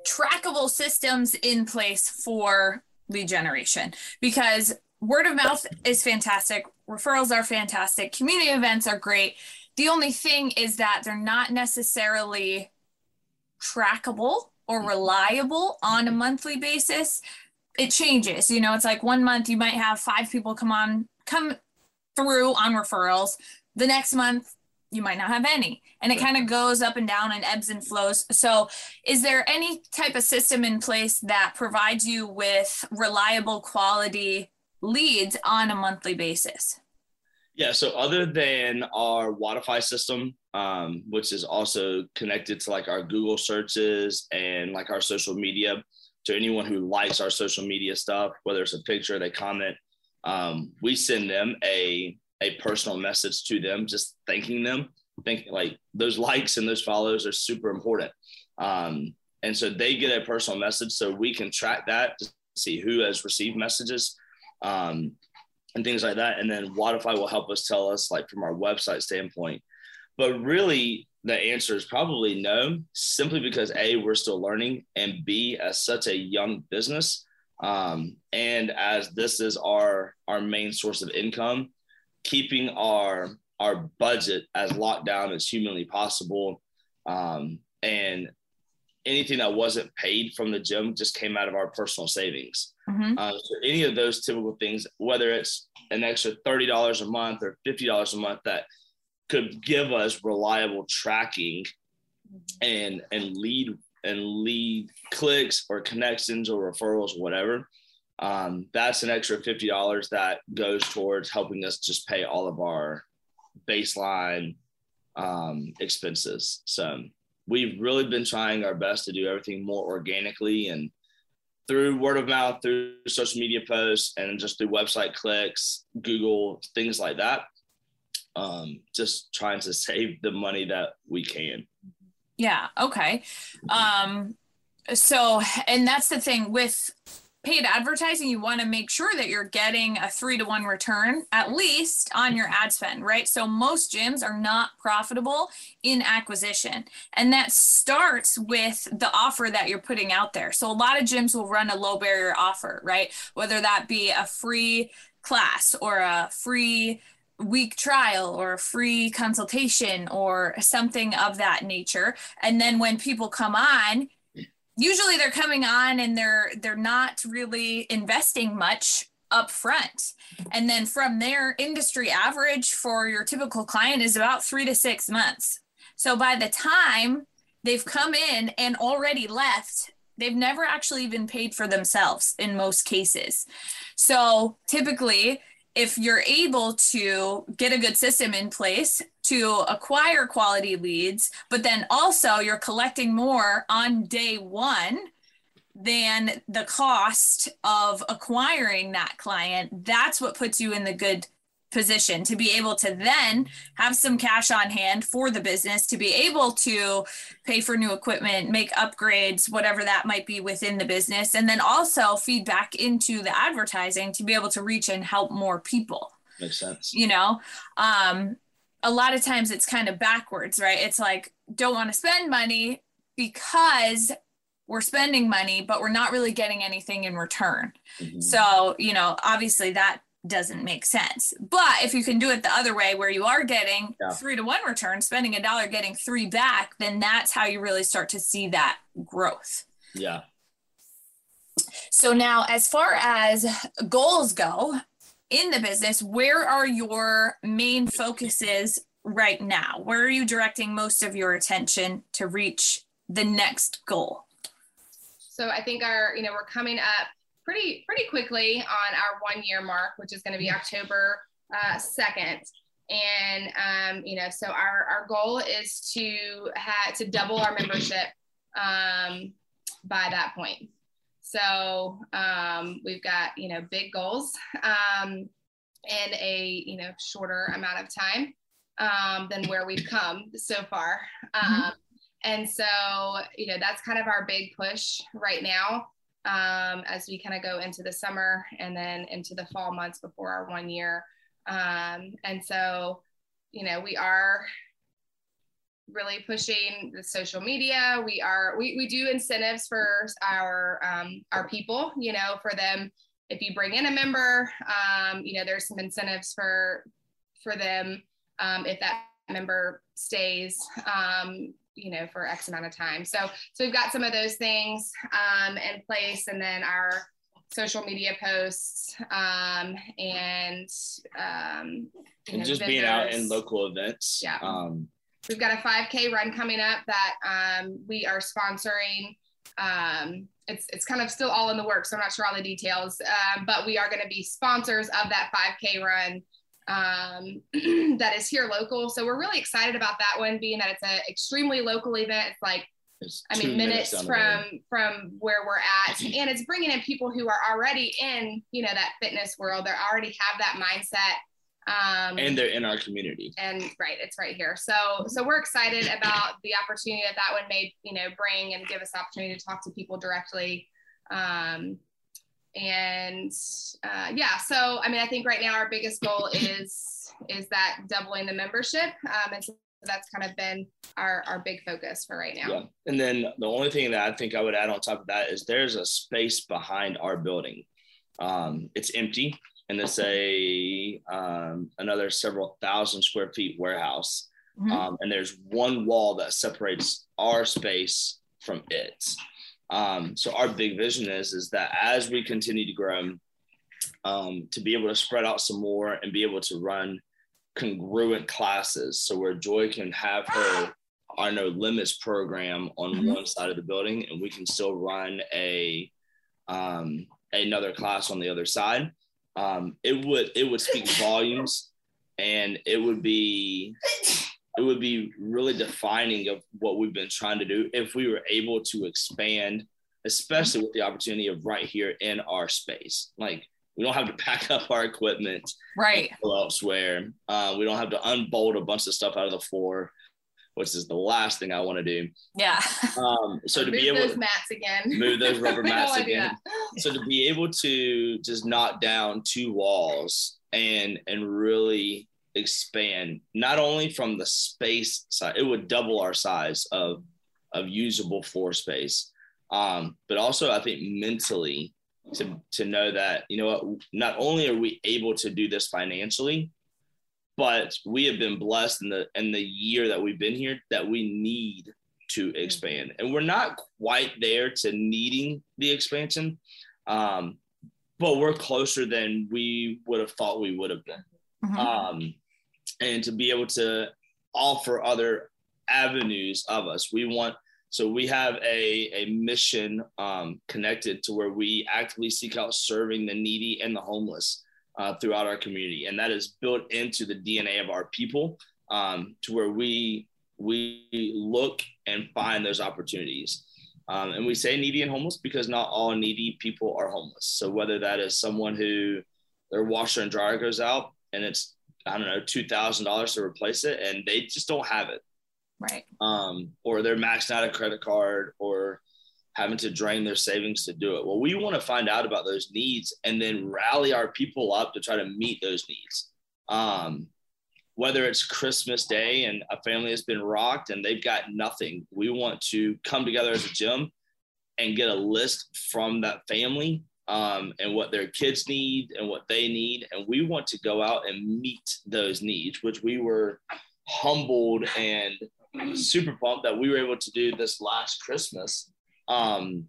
trackable systems in place for lead generation? Because word of mouth is fantastic. Referrals are fantastic. Community events are great. The only thing is that they're not necessarily trackable or mm-hmm. reliable on a monthly basis. It changes. You know, it's like one month you might have five people come on, come through on referrals. The next month you might not have any. And it kind of goes up and down and ebbs and flows. So, is there any type of system in place that provides you with reliable quality leads on a monthly basis? Yeah, so other than our Wodify system, um, which is also connected to like our Google searches and like our social media, to anyone who likes our social media stuff, whether it's a picture, they comment, um, we send them a a personal message to them, just thanking them. Think like those likes and those follows are super important. Um, and so they get a personal message, so we can track that to see who has received messages um, and things like that. And then Wodify will help us tell us, like from our website standpoint. But really, the answer is probably no, simply because A, we're still learning, and B, as such a young business, um, and as this is our our main source of income, keeping our our budget as locked down as humanly possible, um, and anything that wasn't paid from the gym just came out of our personal savings. Mm-hmm. Uh, so any of those typical things, whether it's an extra thirty dollars a month or fifty dollars a month, that could give us reliable tracking and and lead and lead clicks or connections or referrals, whatever. Um, that's an extra fifty dollars that goes towards helping us just pay all of our baseline um, expenses. So we've really been trying our best to do everything more organically and through word of mouth, through social media posts, and just through website clicks, Google, things like that. Um, just trying to save the money that we can. Yeah. Okay. Um, so, and that's the thing with paid advertising, you want to make sure that you're getting a three to one return at least on your ad spend, right? So most gyms are not profitable in acquisition. And that starts with the offer that you're putting out there. So a lot of gyms will run a low barrier offer, right? Whether that be a free class or a free week trial or a free consultation or something of that nature. And then when people come on, usually they're coming on and they're they're not really investing much up front and then from there industry average for your typical client is about three to six months. So by the time they've come in and already left they've never actually been paid for themselves in most cases. So typically if you're able to get a good system in place to acquire quality leads, but then also you're collecting more on day one than the cost of acquiring that client, that's what puts you in the good position to be able to then have some cash on hand for the business to be able to pay for new equipment, make upgrades, whatever that might be within the business, and then also feed back into the advertising to be able to reach and help more people. Makes sense. You know, um, a lot of times it's kind of backwards, right? It's like, don't want to spend money because we're spending money, but we're not really getting anything in return. Mm-hmm. So, you know, obviously that doesn't make sense. But if you can do it the other way where you are getting yeah. three to one return, spending a dollar, getting three back, then that's how you really start to see that growth. Yeah. So now, as far as goals go in the business, where are your main focuses right now? Where are you directing most of your attention to reach the next goal? So I think our, you know, we're coming up pretty pretty quickly on our one year mark, which is going to be October uh, second. and um, you know, so our our goal is to have to double our membership um, by that point. So um, we've got you know big goals um, in a you know shorter amount of time um, than where we've come so far. Mm-hmm. Um, and so, you know, that's kind of our big push right now um, as we kind of go into the summer and then into the fall months before our one year. Um, and so, you know, we are really pushing the social media. We are we, we do incentives for our um, our people. You know, for them if you bring in a member, um, you know, there's some incentives for for them um, if that member stays. Um, you know, for X amount of time. So, so we've got some of those things um, in place, and then our social media posts um, and um, and know, just vendors. being out in local events. Yeah. Um, we've got a 5K run coming up that um, we are sponsoring. Um, it's it's kind of still all in the works. So I'm not sure all the details, um, but we are going to be sponsors of that 5K run um, that is here local. So we're really excited about that one, being that it's an extremely local event. It's like it's I mean, minutes, minutes from from where we're at, and it's bringing in people who are already in you know that fitness world. They already have that mindset. Um, and they're in our community. And right, it's right here. So so we're excited about the opportunity that that one may you know bring and give us opportunity to talk to people directly. Um, and uh, yeah so i mean i think right now our biggest goal is is that doubling the membership um, and so that's kind of been our our big focus for right now. Yeah. And then the only thing that i think i would add on top of that is there's a space behind our building. Um, it's empty and it's a um, another several thousand square feet warehouse. Mm-hmm. Um, and there's one wall that separates our space from it um, so our big vision is is that as we continue to grow, um, to be able to spread out some more and be able to run congruent classes, so where Joy can have her our no limits program on mm-hmm. one side of the building, and we can still run a um, another class on the other side. Um, it would it would speak volumes, and it would be it would be really defining of what we've been trying to do if we were able to expand, especially with the opportunity of right here in our space. Like we don't have to pack up our equipment right go elsewhere. Uh, we don't have to unbolt a bunch of stuff out of the floor, which is the last thing I want to do. yeah Um, so to move be able those to mats again. move those rubber mats again. so to be able to just knock down two walls and and really expand not only from the space side it would double our size of of usable floor space. Um but also i think mentally to to know that you know what not only are we able to do this financially but we have been blessed in the in the year that we've been here that we need to expand. And we're not quite there to needing the expansion um but we're closer than we would have thought we would have been. Mhm. um, and to be able to offer other avenues of us. We want so we have a, a mission um, connected to where we actively seek out serving the needy and the homeless uh, throughout our community, and that is built into the DNA of our people um, to where we we look and find those opportunities. Um, and we say needy and homeless because not all needy people are homeless. So whether that is someone who their washer and dryer goes out and it's I don't know two thousand dollars to replace it, and they just don't have it, right um, or they're maxed out a credit card, or having to drain their savings to do it. Well, we want to find out about those needs and then rally our people up to try to meet those needs. Um, whether it's Christmas Day and a family has been rocked and they've got nothing, we want to come together as a gym and get a list from that family um, and what their kids need and what they need. And we want to go out and meet those needs, which we were humbled and super pumped that we were able to do this last Christmas. Um,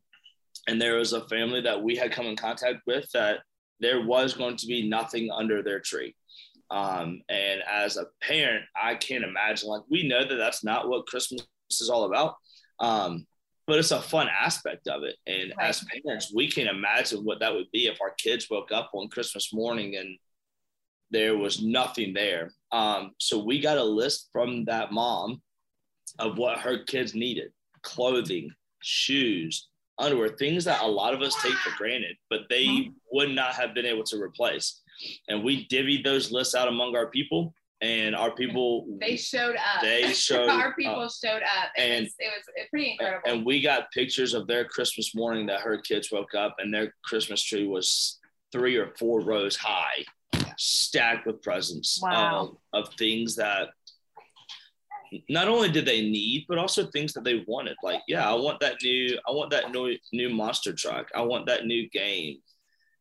and there was a family that we had come in contact with that there was going to be nothing under their tree. Um, and as a parent, I can't imagine, like, we know that that's not what Christmas is all about. Um, but it's a fun aspect of it. And Right. as parents, we can imagine what that would be if our kids woke up on Christmas morning and there was nothing there. Um, so we got a list from that mom of what her kids needed clothing, shoes, underwear, things that a lot of us take for granted, but they would not have been able to replace. And we divvied those lists out among our people, and our people They showed up. They showed Our people up. showed up. It And- was, it was pretty incredible. and we got pictures of their Christmas morning that her kids woke up and their Christmas tree was three or four rows high, stacked with presents um, Wow. of, of things that not only did they need, but also things that they wanted. Like, yeah, I want that new, I want that new new monster truck. I want that new game.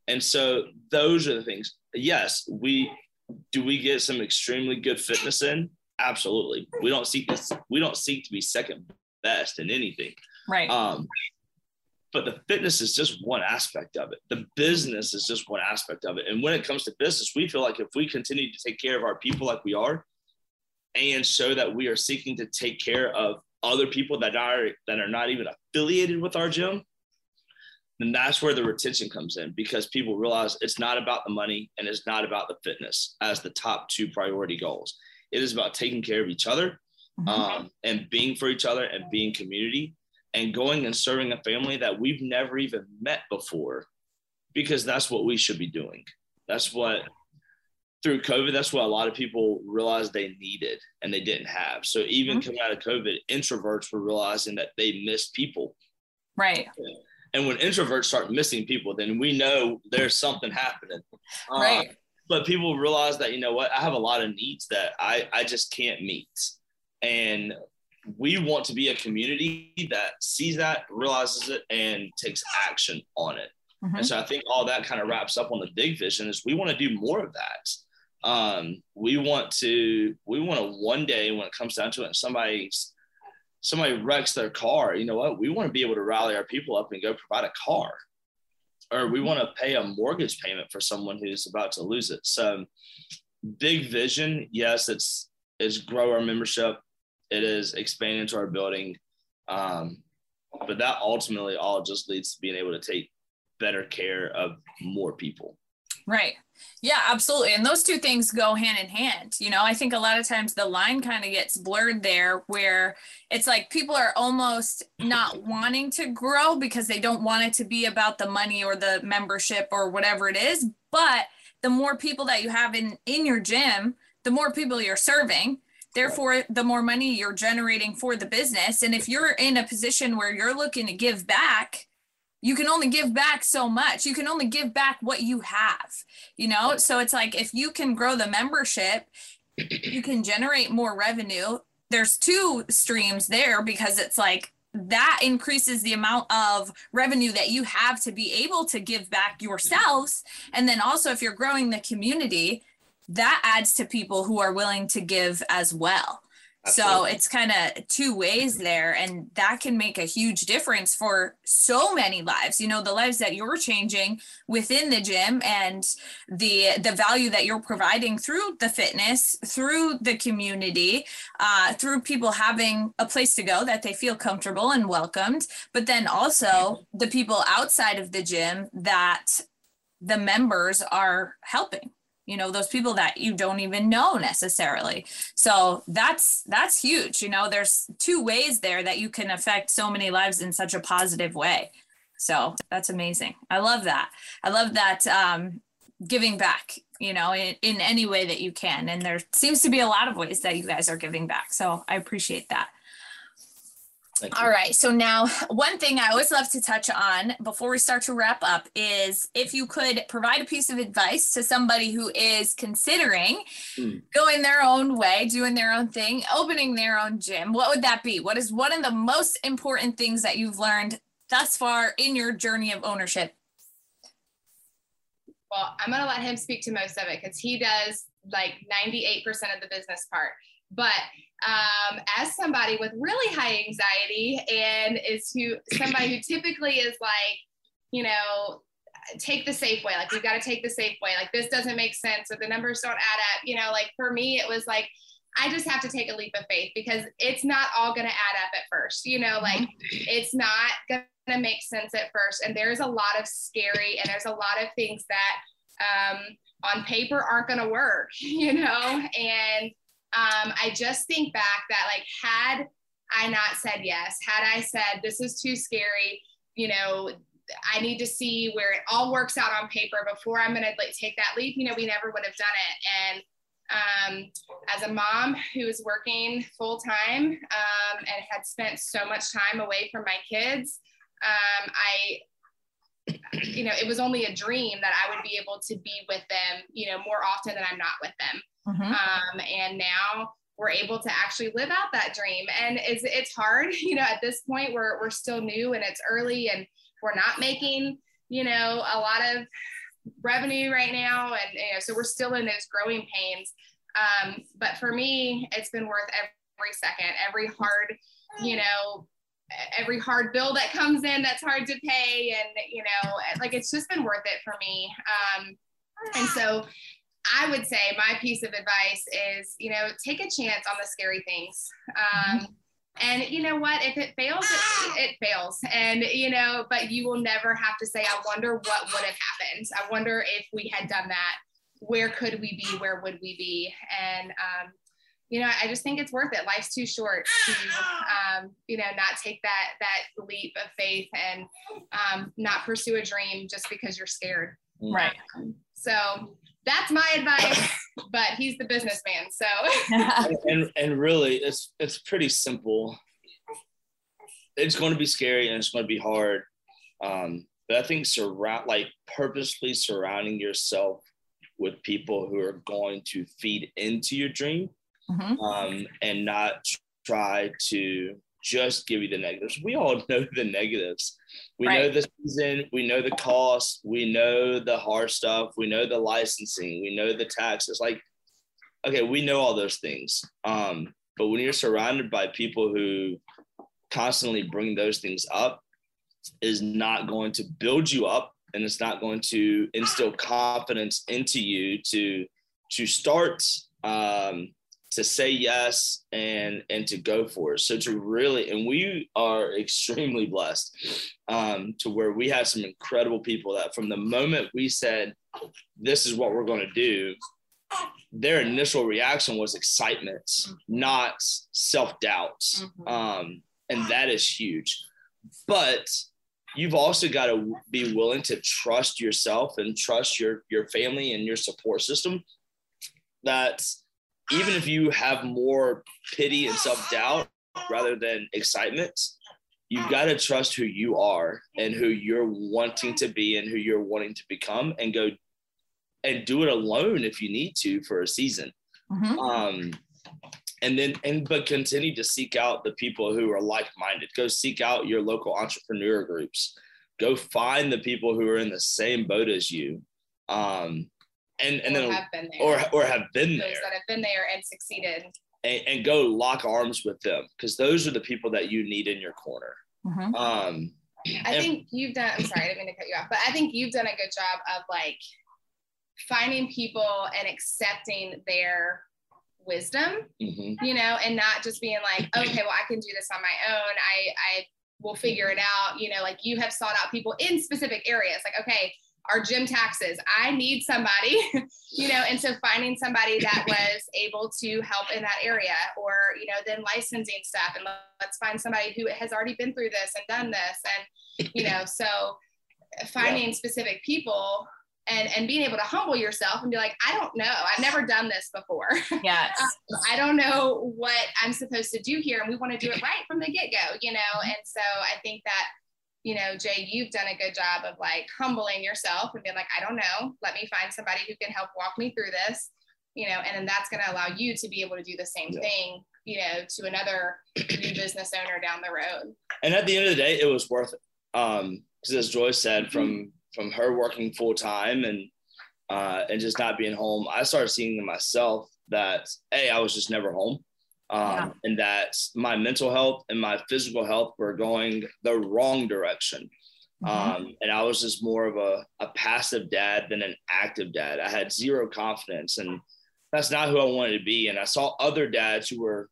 And so those are the things. Yes, we do we get some extremely good fitness in? Absolutely. We don't seek this, we don't seek to be second best in anything. right Um, but the fitness is just one aspect of it. The business is just one aspect of it. And when it comes to business, we feel like if we continue to take care of our people like we are, and show that we are seeking to take care of other people that are that are not even affiliated with our gym, then that's where the retention comes in because people realize it's not about the money and it's not about the fitness as the top two priority goals. It is about taking care of each other Mhm. um, and being for each other and being community and going and serving a family that we've never even met before because that's what we should be doing. That's what through COVID, that's what a lot of people realized they needed and they didn't have. So even coming out of COVID, introverts were realizing that they missed people. right And when introverts start missing people, then we know there's something happening. Uh, right but people realize that you know what i have a lot of needs that i i just can't meet and we want to be a community that sees that realizes it and takes action on it Mhm. and so i think all that kind of wraps up on the big vision is we want to do more of that um, we want to we want to one day when it comes down to it and somebody's somebody wrecks their car you know what we want to be able to rally our people up and go provide a car or we want to pay a mortgage payment for someone who's about to lose it. So big vision, yes, it's is grow our membership. It is expand into our building. Um, but that ultimately all just leads to being able to take better care of more people. Right. Yeah, absolutely. And those two things go hand in hand. You know, I think a lot of times the line kind of gets blurred there where it's like people are almost not wanting to grow because they don't want it to be about the money or the membership or whatever it is. But the more people that you have in in your gym, the more people you're serving. Therefore, the more money you're generating for the business. And if you're in a position where you're looking to give back, you can only give back so much. You can only give back what you have, you know? So it's like if you can grow the membership, you can generate more revenue. There's two streams there because it's like that increases the amount of revenue that you have to be able to give back yourselves. And then also, if you're growing the community, that adds to people who are willing to give as well. Absolutely. So it's kind of two ways there, and that can make a huge difference for so many lives. You know, the lives that you're changing within the gym, and the the value that you're providing through the fitness, through the community, uh, through people having a place to go that they feel comfortable and welcomed. But then also the people outside of the gym that the members are helping you know those people that you don't even know necessarily. So that's that's huge you know there's two ways there that you can affect so many lives in such a positive way. So that's amazing. I love that. I love that um, giving back you know in, in any way that you can. And there seems to be a lot of ways that you guys are giving back. So i appreciate that all right. So now, one thing I always love to touch on before we start to wrap up is if you could provide a piece of advice to somebody who is considering mm. going their own way, doing their own thing, opening their own gym, what would that be? What is one of the most important things that you've learned thus far in your journey of ownership? Well, I'm going to let him speak to most of it because he does like 98% of the business part. But um, as somebody with really high anxiety and is who somebody who typically is like, you know, take the safe way. Like we've got to take the safe way. Like this doesn't make sense or the numbers don't add up. You know, like for me, it was like I just have to take a leap of faith because it's not all going to add up at first. You know, like it's not going to make sense at first. And there's a lot of scary and there's a lot of things that um, on paper aren't going to work. You know, and um, I just think back that like had I not said yes, had I said this is too scary, you know, I need to see where it all works out on paper before I'm gonna like take that leap. You know, we never would have done it. And um, as a mom who was working full time um, and had spent so much time away from my kids, um, I, you know, it was only a dream that I would be able to be with them, you know, more often than I'm not with them. Mm-hmm. Um, and now we're able to actually live out that dream. And it's, it's hard, you know, at this point we're, we're still new and it's early and we're not making, you know, a lot of revenue right now. And, you know, so we're still in those growing pains. Um, but for me, it's been worth every second, every hard, you know, every hard bill that comes in that's hard to pay and you know like it's just been worth it for me um and so I would say my piece of advice is, you know, take a chance on the scary things. Um, mm-hmm. And you know what? If it fails, it, it, fails. And, you know, but you will never have to say, I wonder what would have happened. I wonder if we had done that, where could we be? Where would we be? And, um, you know, I just think it's worth it. Life's too short to, um, you know, not take that that leap of faith and um, not pursue a dream just because you're scared. Right. Um, so that's my advice but he's the businessman so and and really it's it's pretty simple it's going to be scary and it's going to be hard um, but i think surround like purposely surrounding yourself with people who are going to feed into your dream mm-hmm. um, and not try to just give you the negatives. We all know the negatives. We right. know the season, we know the cost, we know the hard stuff, we know the licensing, we know the taxes. Like, okay, we know all those things. Um, but when you're surrounded by people who constantly bring those things up, is not going to build you up and it's not going to instill confidence into you to to start um, to say yes and and to go for it. So to really, and we are extremely blessed um, to where we have some incredible people that from the moment we said, "This is what we're going to do," their initial reaction was excitement, not self doubt, Mhm. um, and that is huge. But you've also got to be willing to trust yourself and trust your your family and your support system. That even if you have more pity and self doubt rather than excitement, you've got to trust who you are and who you're wanting to be and who you're wanting to become, and go and do it alone if you need to for a season. Mhm. um and then and but continue to seek out the people who are like-minded. Go seek out your local entrepreneur groups. Go find the people who are in the same boat as you. Um and and or then have been there. or or have been those there that have been there and succeeded. and, and go lock arms with them because those are the people that you need in your corner Mhm. um I And- think you've done. I'm sorry, I didn't mean to cut you off, but I think you've done a good job of like finding people and accepting their wisdom, mhm. you know, and not just being like, okay, well, I can do this on my own. I I will figure it out. You know, like you have sought out people in specific areas. Like, okay, our gym taxes. I need somebody, you know, and so finding somebody that was able to help in that area, or you know, then licensing stuff, and let's find somebody who has already been through this and done this, and you know, so finding specific people and and being able to humble yourself and be like, I don't know, I've never done this before. Yes. Um, I don't know what I'm supposed to do here, and we want to do it right from the get go, you know. And so I think that, you know, Jay, you've done a good job of like humbling yourself and being like, I don't know, let me find somebody who can help walk me through this, you know, and then that's going to allow you to be able to do the same Yeah. thing, you know, to another new business owner down the road. and at the end of the day it was worth it um because as joy said from from her working full time and uh and just not being home i started seeing in myself that hey i was just never home um Yeah. and that my mental health and my physical health were going the wrong direction Mhm. um, and I was just more of a, a passive dad than an active dad. I had zero confidence, and that's not who I wanted to be. And I saw other dads who were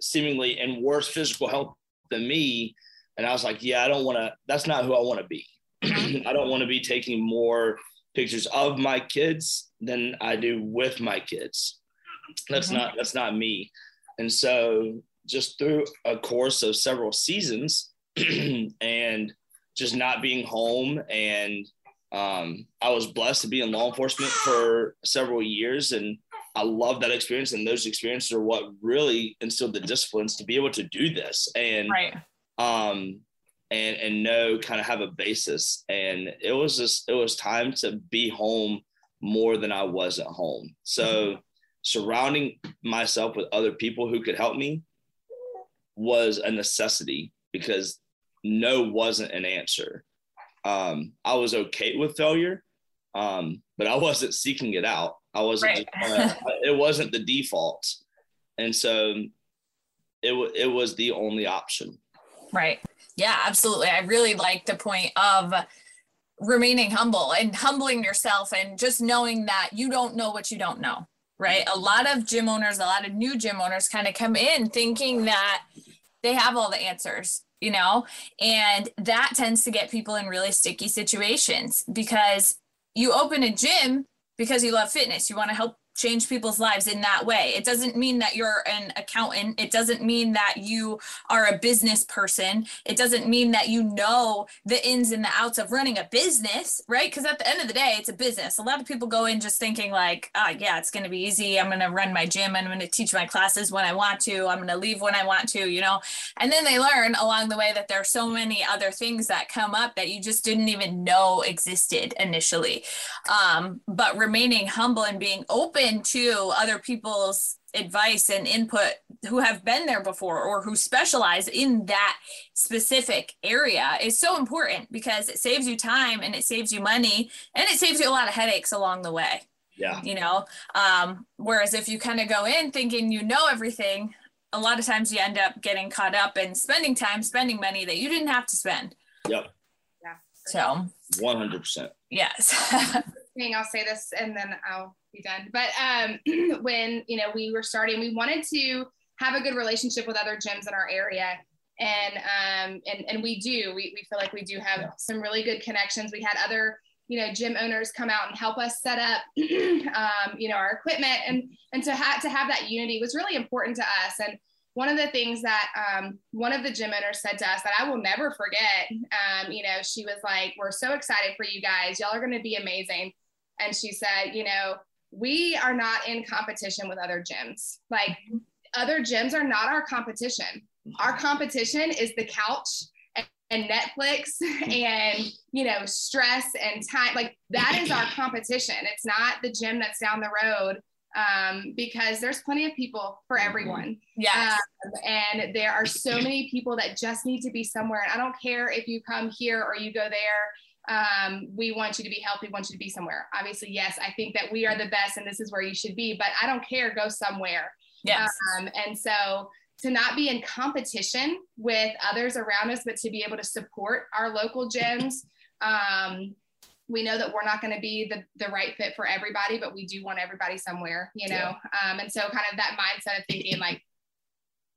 seemingly in worse physical health than me, and I was like, yeah, I don't want to. That's not who I want to be. I don't want to be taking more pictures of my kids than I do with my kids. That's Mhm. not that's not me. And so just through a course of several seasons and just not being home and um, I was blessed to be in law enforcement for several years and I love that experience and those experiences are what really instilled the disciplines to be able to do this and Right. um and and know kind of have a basis. And it was just it was time to be home more than I was at home. So surrounding myself with other people who could help me was a necessity because no wasn't an answer um I was okay with failure um but I wasn't seeking it out I wasn't Right. just, uh, it wasn't the default and so it, wa it was the only option Right. Yeah, absolutely. I really like the point of remaining humble and humbling yourself and just knowing that you don't know what you don't know. Right. A lot of gym owners, a lot of new gym owners kind of come in thinking that they have all the answers, you know, and that tends to get people in really sticky situations because you open a gym because you love fitness. You want to help change people's lives in that way. It doesn't mean that you're an accountant. It doesn't mean that you are a business person. It doesn't mean that you know the ins and the outs of running a business, right? Because at the end of the day, it's a business. A lot of people go in just thinking like, ah, yeah, it's going to be easy. I'm going to run my gym. I'm going to teach my classes when I want to. I'm going to leave when I want to, you know? And then they learn along the way that there are so many other things that come up that you just didn't even know existed initially. Um, but remaining humble and being open to other people's advice and input who have been there before or who specialize in that specific area is so important because it saves you time and it saves you money and it saves you a lot of headaches along the way. Yeah. You know um, whereas if you kind of go in thinking you know everything a lot of times you end up getting caught up and spending time spending money that you didn't have to spend. Yep. Yeah. so 100% yes. I'll say this and then I'll be done. But um, when you know we were starting, we wanted to have a good relationship with other gyms in our area. And um, and and we do. We, we feel like we do have some really good connections. We had other you know gym owners come out and help us set up um, you know our equipment and and to have to have that unity was really important to us and one of the things that um, one of the gym owners said to us that I will never forget, um, you know, she was like, We're so excited for you guys. Y'all are going to be amazing. And she said, You know, we are not in competition with other gyms. Like, other gyms are not our competition. Our competition is the couch and Netflix and you know stress and time like that is our competition it's not the gym that's down the road um, because there's plenty of people for mm-hmm. everyone. Yeah. Um, and there are so many people that just need to be somewhere. And I don't care if you come here or you go there. Um, we want you to be healthy, want you to be somewhere. Obviously, yes, I think that we are the best and this is where you should be, but I don't care, go somewhere. Yes. Um, and so to not be in competition with others around us, but to be able to support our local gyms um, we know that we're not going to be the, the right fit for everybody, but we do want everybody somewhere, you know? Yeah. Um, and so kind of that mindset of thinking like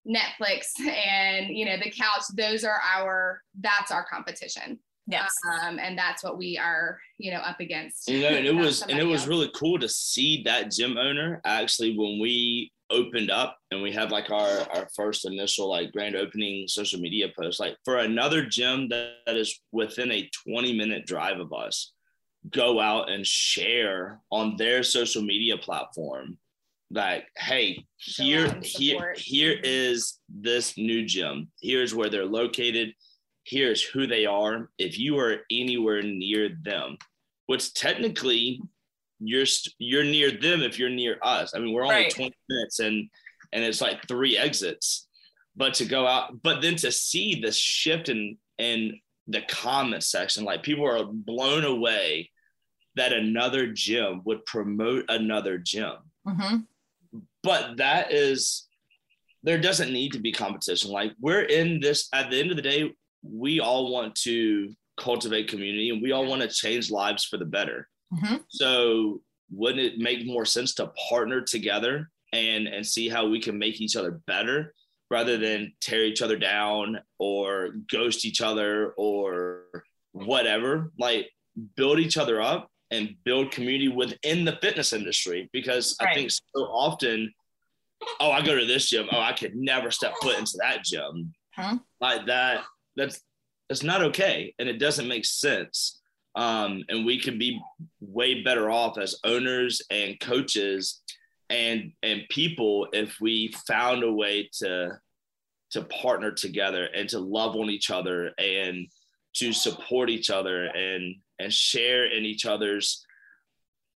Netflix and, you know, the couch, those are our, that's our competition. Yes. Um, and that's what we are, you know, up against. You know, and it was, and it was else. really cool to see that gym owner actually, when we opened up and we had like our, our first initial like grand opening social media post, like for another gym that, that is within a 20 minute drive of us, go out and share on their social media platform like hey here here here is this new gym here's where they're located here's who they are if you are anywhere near them which technically you're you're near them if you're near us i mean we're only right. 20 minutes and and it's like three exits but to go out but then to see the shift in in the comment section like people are blown away that another gym would promote another gym. Mm-hmm. But that is, there doesn't need to be competition. Like we're in this, at the end of the day, we all want to cultivate community and we all want to change lives for the better. Mm-hmm. So wouldn't it make more sense to partner together and and see how we can make each other better rather than tear each other down or ghost each other or whatever like build each other up and build community within the fitness industry because right. I think so often, oh, I go to this gym. Oh, I could never step foot into that gym. Huh? Like that, that's that's not okay. And it doesn't make sense. Um, and we can be way better off as owners and coaches and and people if we found a way to to partner together and to love on each other and to support each other and and share in each other's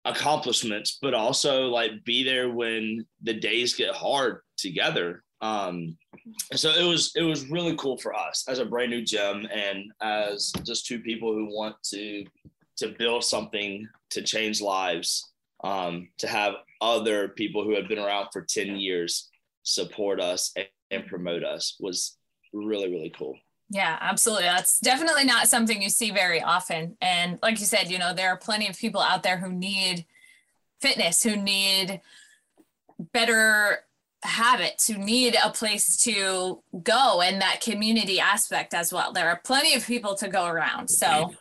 accomplishments, but also like be there when the days get hard together. Um, so it was it was really cool for us as a brand new gym and as just two people who want to to build something to change lives. Um, to have other people who have been around for 10 years support us and, and promote us was really really cool. Yeah, absolutely. That's definitely not something you see very often. And like you said, you know, there are plenty of people out there who need fitness, who need better habits, who need a place to go and that community aspect as well. There are plenty of people to go around. So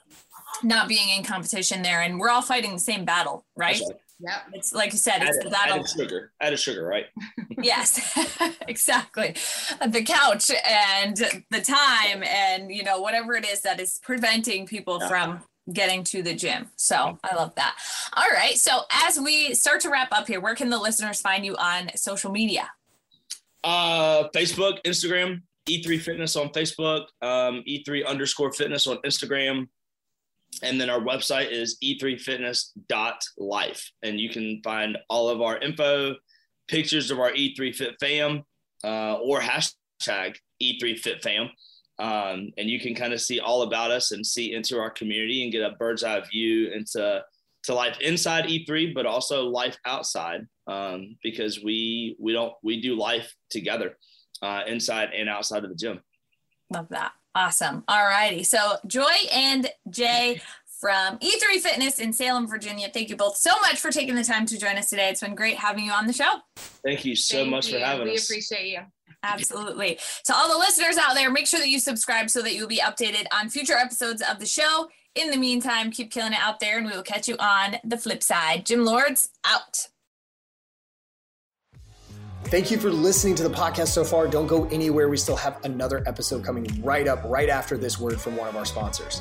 not being in competition there and we're all fighting the same battle, right? Yeah. It's like you said, it's added, battle. Added sugar. Added sugar, right? yes, exactly. The couch and the time and you know, whatever it is that is preventing people yeah. from getting to the gym. So I love that. All right. So as we start to wrap up here, where can the listeners find you on social media? Uh Facebook, Instagram, E3 Fitness on Facebook, um, E3 underscore fitness on Instagram. And then our website is e3fitness.life. And you can find all of our info, pictures of our E3 Fit fam, uh, or hashtag E3 Fit fam. Um, and you can kind of see all about us and see into our community and get a bird's eye view into to life inside E3, but also life outside um, because we we don't we do life together uh, inside and outside of the gym. Love that. Awesome. All righty. So Joy and Jay from E3 Fitness in Salem, Virginia. Thank you both so much for taking the time to join us today. It's been great having you on the show. Thank you so Thank much for having we us. We appreciate you. Absolutely. To all the listeners out there, make sure that you subscribe so that you'll be updated on future episodes of the show. In the meantime, keep killing it out there, and we will catch you on the flip side. Gym Lords out. Thank you for listening to the podcast so far. Don't go anywhere. We still have another episode coming right up, right after this word from one of our sponsors.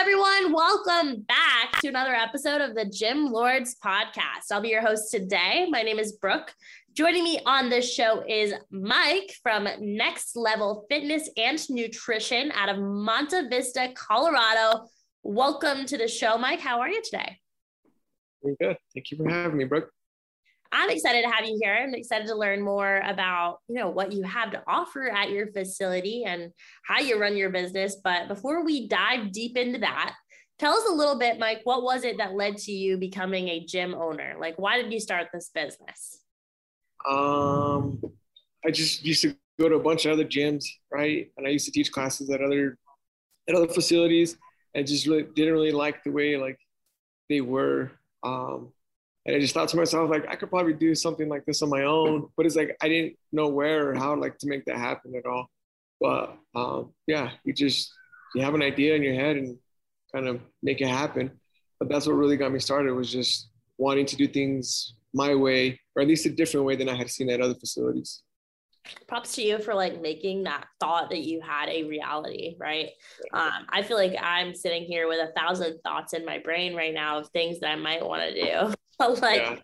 everyone? Welcome back to another episode of the Gym Lords podcast. I'll be your host today. My name is Brooke. Joining me on this show is Mike from Next Level Fitness and Nutrition out of Monte Vista, Colorado. Welcome to the show, Mike. How are you today? Good. Thank you for having me, Brooke. I'm excited to have you here. I'm excited to learn more about, you know, what you have to offer at your facility and how you run your business. But before we dive deep into that, tell us a little bit, Mike, what was it that led to you becoming a gym owner? Like, why did you start this business? Um, I just used to go to a bunch of other gyms, right? And I used to teach classes at other at other facilities, and just really didn't really like the way like they were. Um, and I just thought to myself, like, I could probably do something like this on my own, but it's like I didn't know where or how like to make that happen at all. But um, yeah, you just you have an idea in your head and kind of make it happen. But that's what really got me started was just wanting to do things my way, or at least a different way than I had seen at other facilities. props to you for like making that thought that you had a reality right um, i feel like i'm sitting here with a thousand thoughts in my brain right now of things that i might want to do but like Yeah.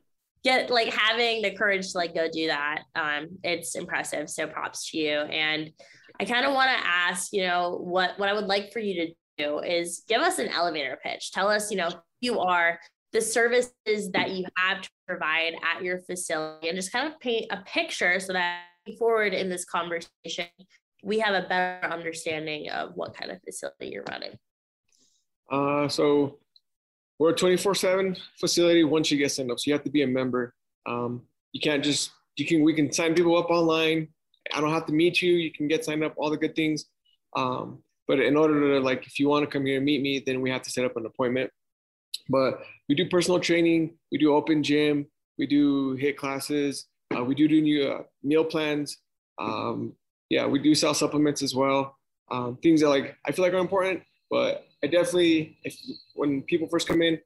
get like having the courage to like go do that um, it's impressive so props to you. And i kind of want to ask you know what what i would like for you to do is give us an elevator pitch. Tell us you know who you are the services that you have to provide at your facility and just kind of paint a picture so that forward in this conversation we have a better understanding of what kind of facility you're running. Uh, so we're a 24 seven facility once you get signed up. So you have to be a member. Um, you can't just, you can, we can sign people up online. I don't have to meet you. You can get signed up, all the good things. Um, but in order to like, if you want to come here and meet me, then we have to set up an appointment. But we do personal training. We do open gym. We do HIIT classes. Uh, we do do new uh, meal plans. Um, yeah, we do sell supplements as well. Um, things that like I feel like are important, but I definitely, if when people first come in,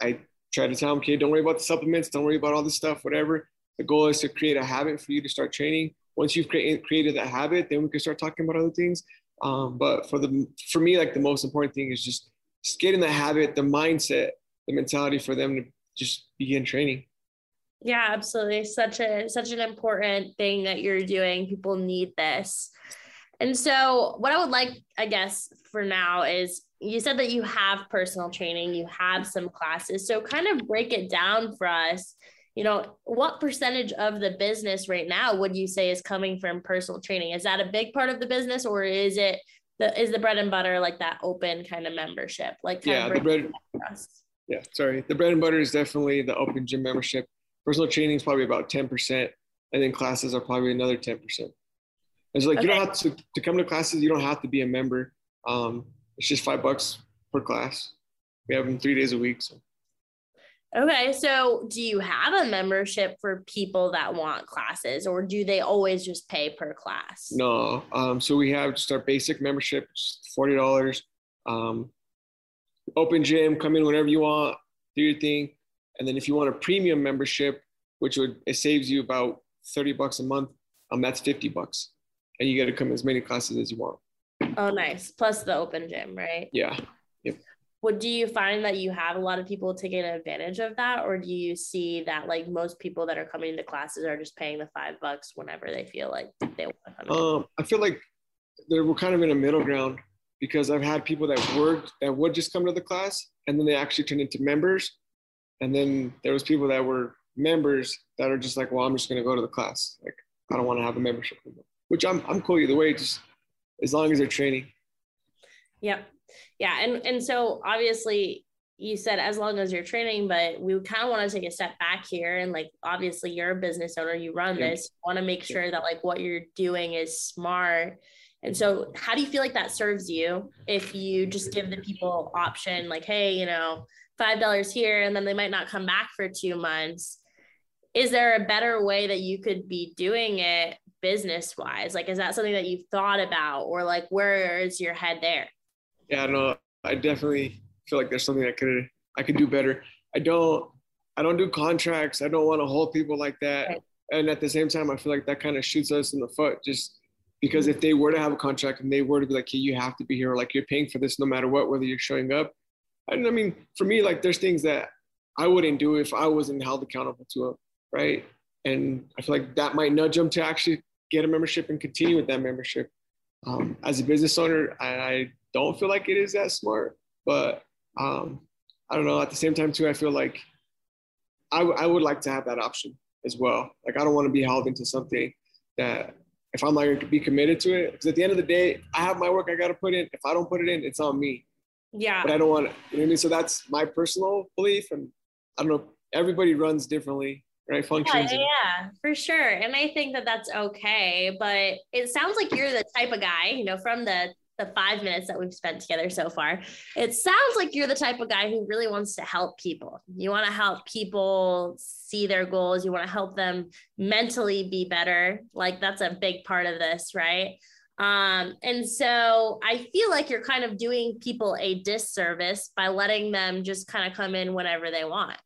I try to tell them, okay, don't worry about the supplements, don't worry about all this stuff, whatever. The goal is to create a habit for you to start training. Once you've created created that habit, then we can start talking about other things. Um, but for the for me, like the most important thing is just just getting the habit, the mindset, the mentality for them to just begin training. yeah absolutely such a such an important thing that you're doing people need this and so what i would like i guess for now is you said that you have personal training you have some classes so kind of break it down for us you know what percentage of the business right now would you say is coming from personal training is that a big part of the business or is it the is the bread and butter like that open kind of membership like kind Yeah, of the bread. it down for us? Yeah, sorry. The bread and butter is definitely the open gym membership. Personal training is probably about 10%, and then classes are probably another 10%. It's like you don't have to, to come to classes, you don't have to be a member. Um, it's just five bucks per class. We have them three days a week. So Okay, so do you have a membership for people that want classes, or do they always just pay per class? no. Um, so we have just our basic membership, forty dollars. Um, open gym, come in whenever you want, do your thing. And then if you want a premium membership, which would it saves you about 30 bucks a month, um, that's 50 bucks. And you get to come as many classes as you want. Oh, nice. Plus the open gym, right? Yeah. Yep. What do you find that you have a lot of people taking advantage of that, or do you see that like most people that are coming to classes are just paying the five bucks whenever they feel like they want to come? Um, I feel like there we're kind of in a middle ground because I've had people that worked that would just come to the class and then they actually turned into members, and then there was people that were members that are just like, well, I'm just gonna go to the class. Like I don't want to have a membership, which I'm I'm cool either way. Just as long as they're training. Yep. Yeah. And and so obviously you said as long as you're training, but we kind of want to take a step back here and like obviously you're a business owner, you run this, you want to make sure that like what you're doing is smart. And so how do you feel like that serves you if you just give the people option like, hey, you know, five dollars here and then they might not come back for two months? Is there a better way that you could be doing it business wise? Like, is that something that you've thought about, or like, where is your head there? Yeah, no, I definitely feel like there's something I could I could do better. I don't I don't do contracts. I don't want to hold people like that. Right. And at the same time, I feel like that kind of shoots us in the foot. Just because if they were to have a contract and they were to be like, "Hey, you have to be here," like you're paying for this no matter what, whether you're showing up. And I mean, for me, like there's things that I wouldn't do if I wasn't held accountable to them, right? And I feel like that might nudge them to actually get a membership and continue with that membership. Um, as a business owner, I, I, don't feel like it is that smart, but um, I don't know. At the same time, too, I feel like I, w- I would like to have that option as well. Like I don't want to be held into something that if I'm not going to be committed to it, because at the end of the day, I have my work I got to put in. If I don't put it in, it's on me. Yeah. But I don't want to. You know what I mean? So that's my personal belief, and I don't know. Everybody runs differently right functions. Yeah, yeah, for sure. And I think that that's okay. But it sounds like you're the type of guy, you know, from the the five minutes that we've spent together so far, it sounds like you're the type of guy who really wants to help people. You want to help people see their goals. You want to help them mentally be better. Like that's a big part of this, right? Um, and so I feel like you're kind of doing people a disservice by letting them just kind of come in whenever they want.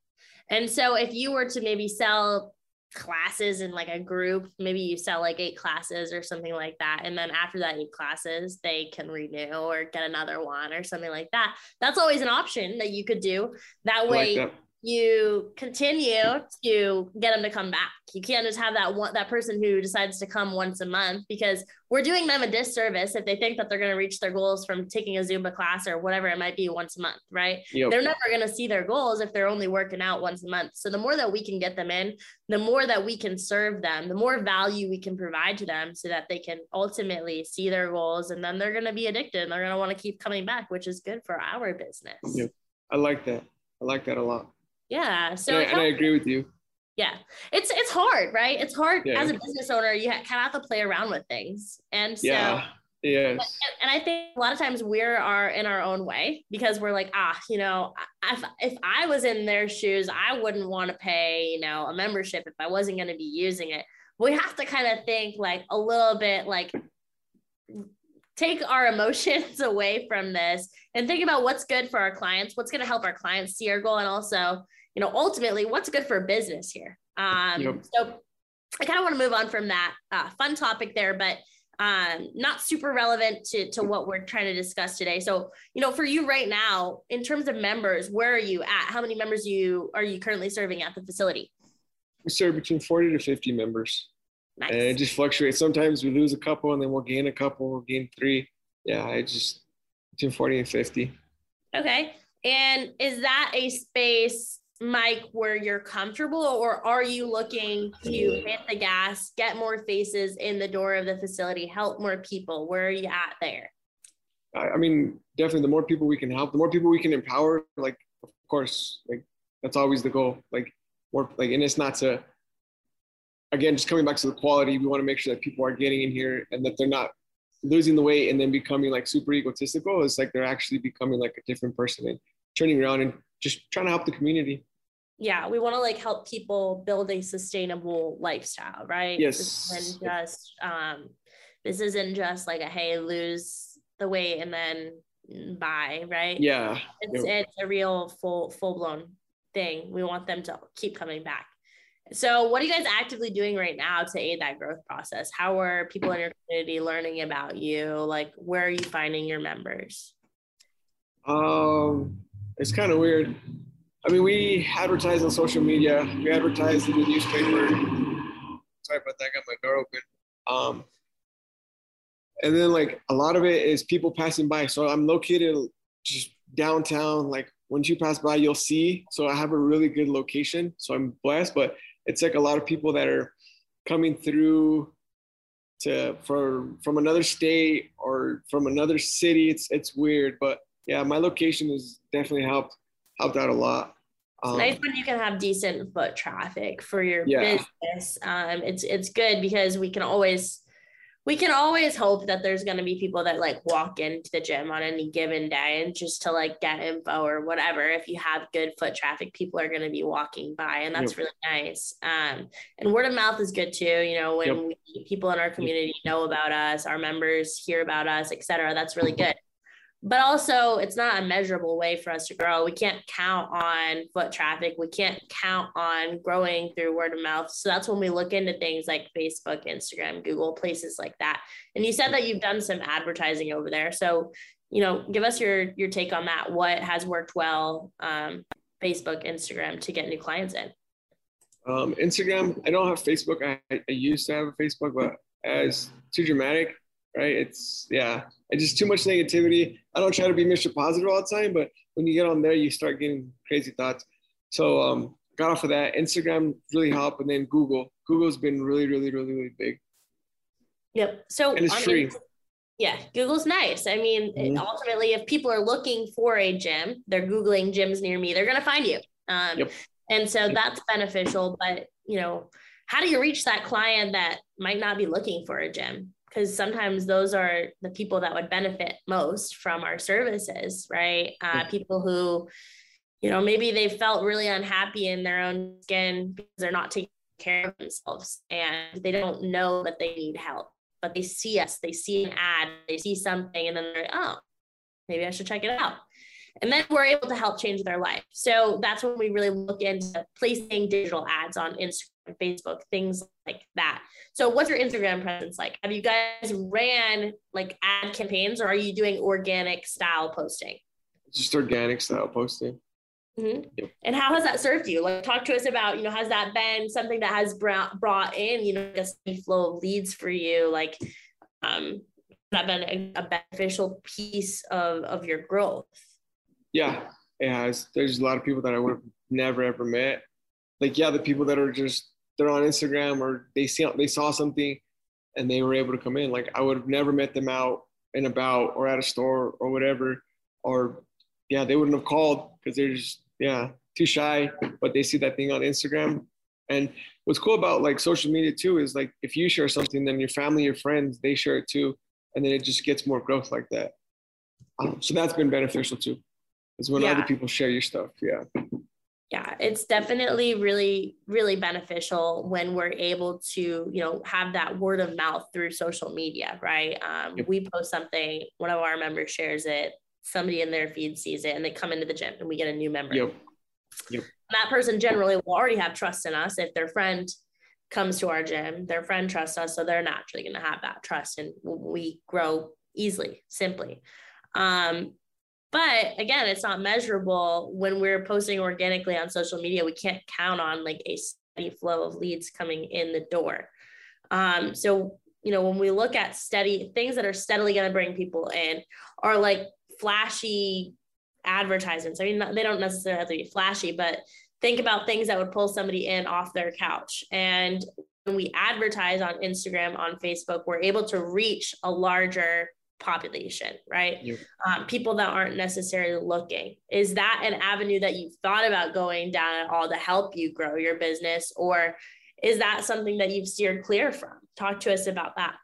And so if you were to maybe sell classes in like a group, maybe you sell like eight classes or something like that. And then after that eight classes, they can renew or get another one or something like that. That's always an option that you could do. That way, like that you continue to get them to come back. You can't just have that one that person who decides to come once a month because we're doing them a disservice if they think that they're going to reach their goals from taking a Zumba class or whatever it might be once a month, right? Yep. They're never going to see their goals if they're only working out once a month. So the more that we can get them in, the more that we can serve them, the more value we can provide to them so that they can ultimately see their goals and then they're going to be addicted and they're going to want to keep coming back, which is good for our business. Yep. I like that. I like that a lot. Yeah. So and I, and I agree with you. Yeah, it's it's hard, right? It's hard yeah. as a business owner. You kind of have to play around with things, and so yeah. Yes. And I think a lot of times we're are in our own way because we're like, ah, you know, if, if I was in their shoes, I wouldn't want to pay, you know, a membership if I wasn't going to be using it. We have to kind of think like a little bit like take our emotions away from this and think about what's good for our clients, what's going to help our clients see our goal, and also, you know, ultimately what's good for business here. Um, yep. So I kind of want to move on from that uh, fun topic there, but um, not super relevant to, to what we're trying to discuss today. So, you know, for you right now, in terms of members, where are you at? How many members you are you currently serving at the facility? We serve between 40 to 50 members. Nice. And it just fluctuates. Sometimes we lose a couple and then we'll gain a couple, we'll gain three. Yeah, I just between 40 and 50. Okay. And is that a space, Mike, where you're comfortable, or are you looking to hit the gas, get more faces in the door of the facility, help more people? Where are you at there? I mean, definitely the more people we can help, the more people we can empower, like, of course, like that's always the goal. Like, more like, and it's not to, again, just coming back to the quality, we want to make sure that people are getting in here and that they're not losing the weight and then becoming like super egotistical. It's like they're actually becoming like a different person and turning around and just trying to help the community. Yeah, we want to like help people build a sustainable lifestyle, right? Yes. This isn't just um this isn't just like a hey, lose the weight and then by, right? Yeah. It's Yep. it's a real full full blown thing. We want them to keep coming back. So, what are you guys actively doing right now to aid that growth process? How are people in your community learning about you? Like, where are you finding your members? Um, it's kind of weird. I mean, we advertise on social media. We advertise in the newspaper. Sorry about that. I got my door open. Um, and then like a lot of it is people passing by. So I'm located just downtown. Like once you pass by, you'll see. So I have a really good location. So I'm blessed. But it's like a lot of people that are coming through to for from another state or from another city. It's it's weird, but yeah, my location has definitely helped helped out a lot. It's Um, nice when you can have decent foot traffic for your Yeah. business. Um, it's it's good because we can always we can always hope that there's going to be people that like walk into the gym on any given day and just to like get info or whatever. If you have good foot traffic, people are going to be walking by, and that's Yep. really nice. Um, and word of mouth is good too. You know, when Yep. we, people in our community know about us, our members hear about us, etc. That's really good but also it's not a measurable way for us to grow. We can't count on foot traffic. We can't count on growing through word of mouth. So that's when we look into things like Facebook, Instagram, Google, places like that. And you said that you've done some advertising over there. So, you know, give us your your take on that. What has worked well, um, Facebook, Instagram to get new clients in? Um, Instagram, I don't have Facebook. I, I used to have a Facebook, but as too dramatic, right? It's yeah, it's just too much negativity. I don't try to be Mr. Positive all the time, but when you get on there, you start getting crazy thoughts. So um, got off of that. Instagram really helped, and then Google. Google's been really, really, really, really big, Yep. So and it's free. Inst- Yeah, Google's nice. I mean, Mhm. ultimately, if people are looking for a gym, they're Googling gyms near me, they're going to find you. Um, Yep. And so that's beneficial. But, you know, how do you reach that client that might not be looking for a gym? Because sometimes those are the people that would benefit most from our services, right? Uh, people who, you know, maybe they felt really unhappy in their own skin because they're not taking care of themselves and they don't know that they need help. But they see us they see an ad they see something and then they're like oh maybe i should check it out. And then we're able to help change their life. So that's when we really look into placing digital ads on instagram facebook things like that so what's your instagram presence like have you guys ran like ad campaigns or are you doing organic style posting just organic style posting. Mhm. Yep. And how has that served you? Like, talk to us about, you know, has that been something that has brought brought in, you know, a steady flow of leads for you? Like, um, has that been a, a beneficial piece of of your growth? Yeah, it has. There's a lot of people that I would have never ever met. Like, yeah, the people that are just they're on Instagram or they see they saw something and they were able to come in. Like, I would have never met them out and about or at a store or whatever. Or yeah, they wouldn't have called because they're just yeah too shy. But they see that thing on Instagram. And what's cool about like social media too is like if you share something, then your family, your friends, they share it too, and then it just gets more growth like that. Um, so that's been beneficial too is when Yeah. other people share your stuff. Yeah. Yeah it's definitely really really beneficial when we're able to you know have that word of mouth through social media right um, Yep. we post something one of our members shares it somebody in their feed sees it and they come into the gym and we get a new member Yep. that person generally will already have trust in us if their friend comes to our gym their friend trusts us so they're naturally going to have that trust and we grow easily simply um, but again it's not measurable when we're posting organically on social media we can't count on like a steady flow of leads coming in the door. Um, so you know when we look at steady things that are steadily going to bring people in are like flashy advertisements. I mean they don't necessarily have to be flashy but think about things that would pull somebody in off their couch. And when we advertise on instagram on facebook we're able to reach a larger population right Yep. um, people that aren't necessarily looking is that an avenue that you've thought about going down at all to help you grow your business or is that something that you've steered clear from talk to us about that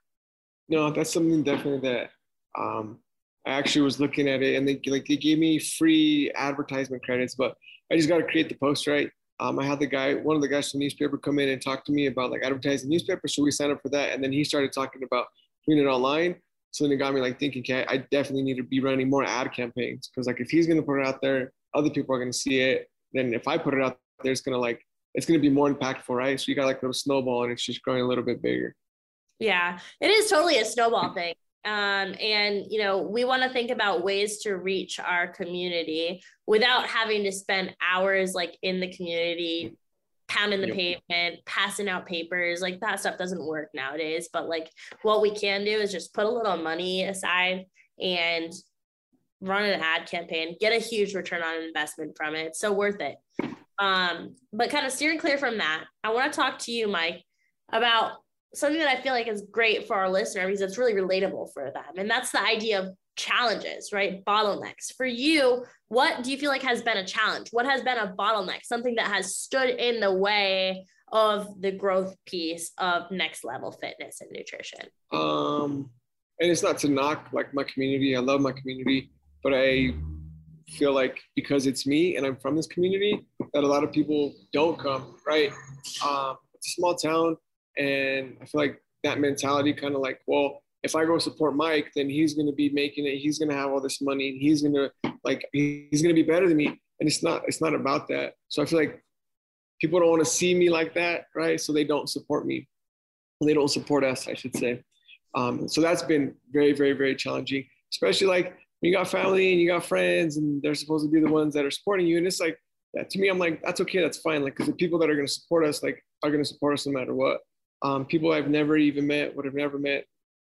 No, that's something definitely that um, I actually was looking at it and they like they gave me free advertisement credits, but I just got to create the post right. Um, I had the guy, one of the guys from the newspaper, come in and talk to me about like advertising newspaper, so we signed up for that, and then he started talking about doing it online. So then it got me like thinking, okay, I definitely need to be running more ad campaigns because like if he's gonna put it out there, other people are gonna see it. Then if I put it out there, it's gonna like it's gonna be more impactful, right? So you got like a little snowball and it's just growing a little bit bigger. Yeah, it is totally a snowball thing. Um, and you know, we want to think about ways to reach our community without having to spend hours like in the community pounding the yep. pavement, passing out papers, like that stuff doesn't work nowadays. But like what we can do is just put a little money aside and run an ad campaign, get a huge return on investment from it. so worth it. Um, but kind of steering clear from that, I want to talk to you, Mike, about something that I feel like is great for our listeners because it's really relatable for them. And that's the idea of challenges, right? Bottlenecks. For you, what do you feel like has been a challenge? What has been a bottleneck? Something that has stood in the way of the growth piece of next level fitness and nutrition? Um, and it's not to knock like my community. I love my community, but I feel like because it's me and I'm from this community, that a lot of people don't come, right? Um, it's a small town, and I feel like that mentality kind of like, well, if I go support Mike, then he's going to be making it. He's going to have all this money, and he's going to like he's going to be better than me. And it's not. It's not about that. So I feel like people don't want to see me like that, right? So they don't support me. They don't support us, I should say. Um, so that's been very, very, very challenging, especially like when you got family and you got friends, and they're supposed to be the ones that are supporting you. And it's like, yeah, to me, I'm like, that's okay, that's fine. Like, because the people that are going to support us, like, are going to support us no matter what. Um, people I've never even met, would have never met,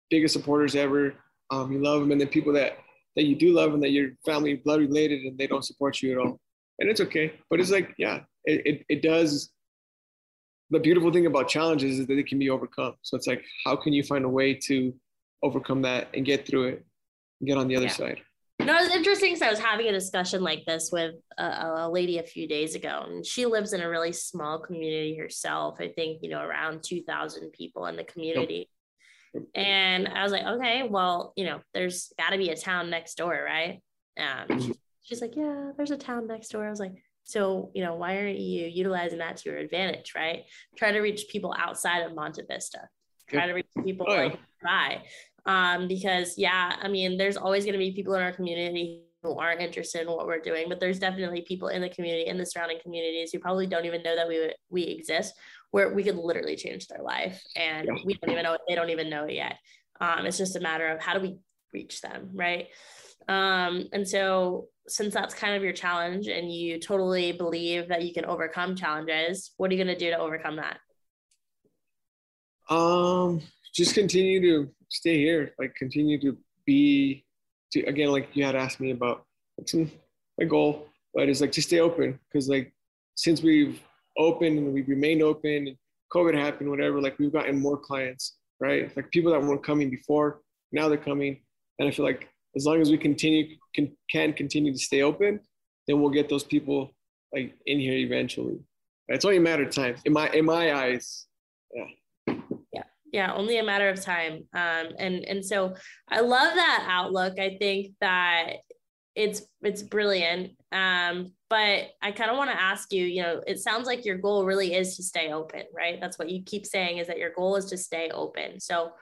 biggest supporters ever. Um, you love them, and then people that that you do love and that you're family blood related, and they don't support you at all, and it's okay. But it's like, yeah, it, it, it does. The beautiful thing about challenges is that it can be overcome. So it's like, how can you find a way to overcome that and get through it, and get on the other yeah. side? No, it's interesting because I was having a discussion like this with a, a, lady a few days ago, and she lives in a really small community herself. I think, you know, around 2,000 people in the community. And I was like, okay, well, you know, there's got to be a town next door, right? Um, mm-hmm. she's like, yeah, there's a town next door. I was like, so, you know, why aren't you utilizing that to your advantage, right? Try to reach people outside of Monte Vista. Try to reach people oh, like by. Um, because yeah, I mean, there's always going to be people in our community who aren't interested in what we're doing, but there's definitely people in the community, in the surrounding communities who probably don't even know that we we exist where we could literally change their life and yeah. we don't even know it they don't even know it yet. Um, it's just a matter of how do we reach them right? Um, and so since that's kind of your challenge and you totally believe that you can overcome challenges what are you going to do to overcome that? Um just continue to stay here like continue to be to again like you had asked me about like my goal but it's like to stay open because like since we've open and we've remained open and COVID happened, whatever, like we've gotten more clients, right? Like people that weren't coming before, now they're coming. And I feel like as long as we continue can, can continue to stay open, then we'll get those people like in here eventually. It's only a matter of time in my in my eyes. Yeah. Yeah. Yeah, only a matter of time. Um, and and so I love that outlook. I think that it's it's brilliant. Um, but I kind of want to ask you, you know, it sounds like your goal really is to stay open, right? That's what you keep saying is that your goal is to stay open. So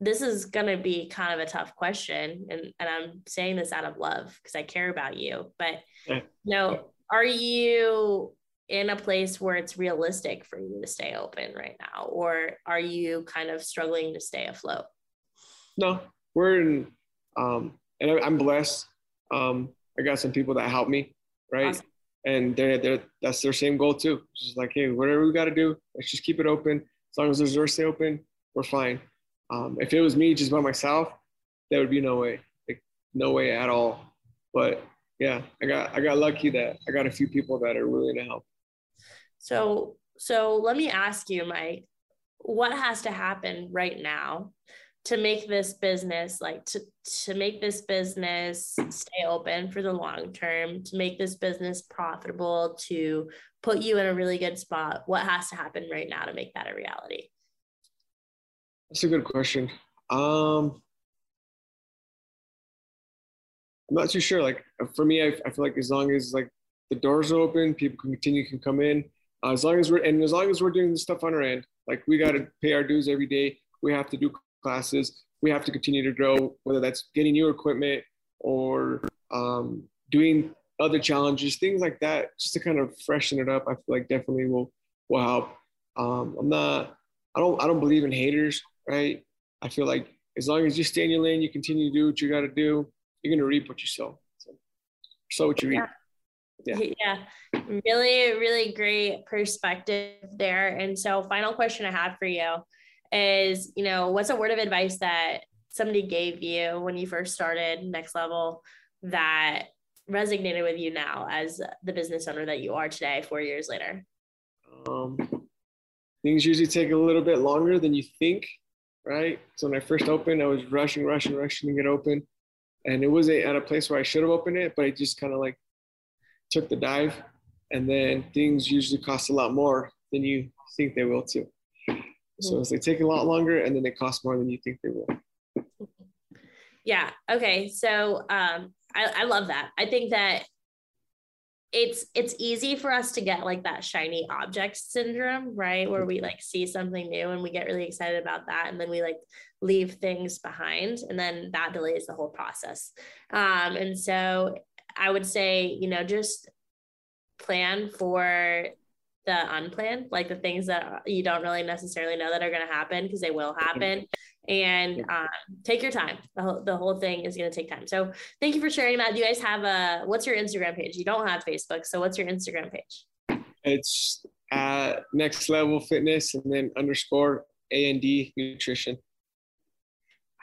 this is going to be kind of a tough question and, and i'm saying this out of love because i care about you but you know are you in a place where it's realistic for you to stay open right now or are you kind of struggling to stay afloat no we're in um and i'm blessed um I got some people that help me, right? Awesome. And they're, they're that's their same goal too. It's just like, hey, whatever we got to do, let's just keep it open. As long as there's doors stay open, we're fine. Um, if it was me just by myself, there would be no way, like no way at all. But yeah, I got I got lucky that I got a few people that are willing to help. So so let me ask you, Mike, what has to happen right now to make this business like to to make this business stay open for the long term to make this business profitable to put you in a really good spot what has to happen right now to make that a reality? That's a good question. Um i'm not too sure. Like for me i, I feel like as long as like the doors are open people can continue can come in uh, as long as we're and as long as we're doing the stuff on our end like we got to pay our dues every day. We have to do classes. we have to continue to grow, whether that's getting new equipment or um, doing other challenges, things like that, just to kind of freshen it up. I feel like definitely will will help. Um, I'm not, I don't, I don't believe in haters, right? I feel like as long as you stay in your lane, you continue to do what you got to do, you're gonna reap what you sow. So, sow what you reap. Yeah. yeah. Really, really great perspective there. And so, final question I have for you is, you know, what's a word of advice that somebody gave you when you first started next level that resonated with you now as the business owner that you are today, four years later? Um, things usually take a little bit longer than you think, right? So when I first opened, I was rushing, rushing, rushing to get open. And it wasn't at a place where I should have opened it, but I just kind of like took the dive. And then things usually cost a lot more than you think they will too. So they take a lot longer and then they cost more than you think they will. Yeah. Okay. So um, I, I love that. I think that it's it's easy for us to get like that shiny object syndrome right where we like see something new and we get really excited about that and then we like leave things behind and then that delays the whole process um and so i would say you know just plan for the unplanned like the things that you don't really necessarily know that are going to happen because they will happen and um, take your time. The whole, the whole thing is going to take time. So thank you for sharing that. Do you guys have a, what's your Instagram page? You don't have Facebook. So what's your Instagram page? It's at next level fitness and then underscore A and D nutrition.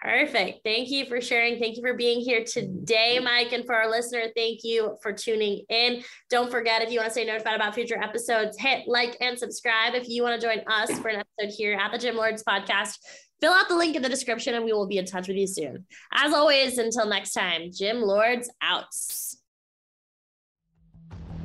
Perfect. Thank you for sharing. Thank you for being here today, Mike. And for our listener, thank you for tuning in. Don't forget, if you want to stay notified about future episodes, hit like and subscribe. If you want to join us for an episode here at the Gym Lords podcast, Fill out the link in the description and we will be in touch with you soon. As always, until next time, Gym Lords out.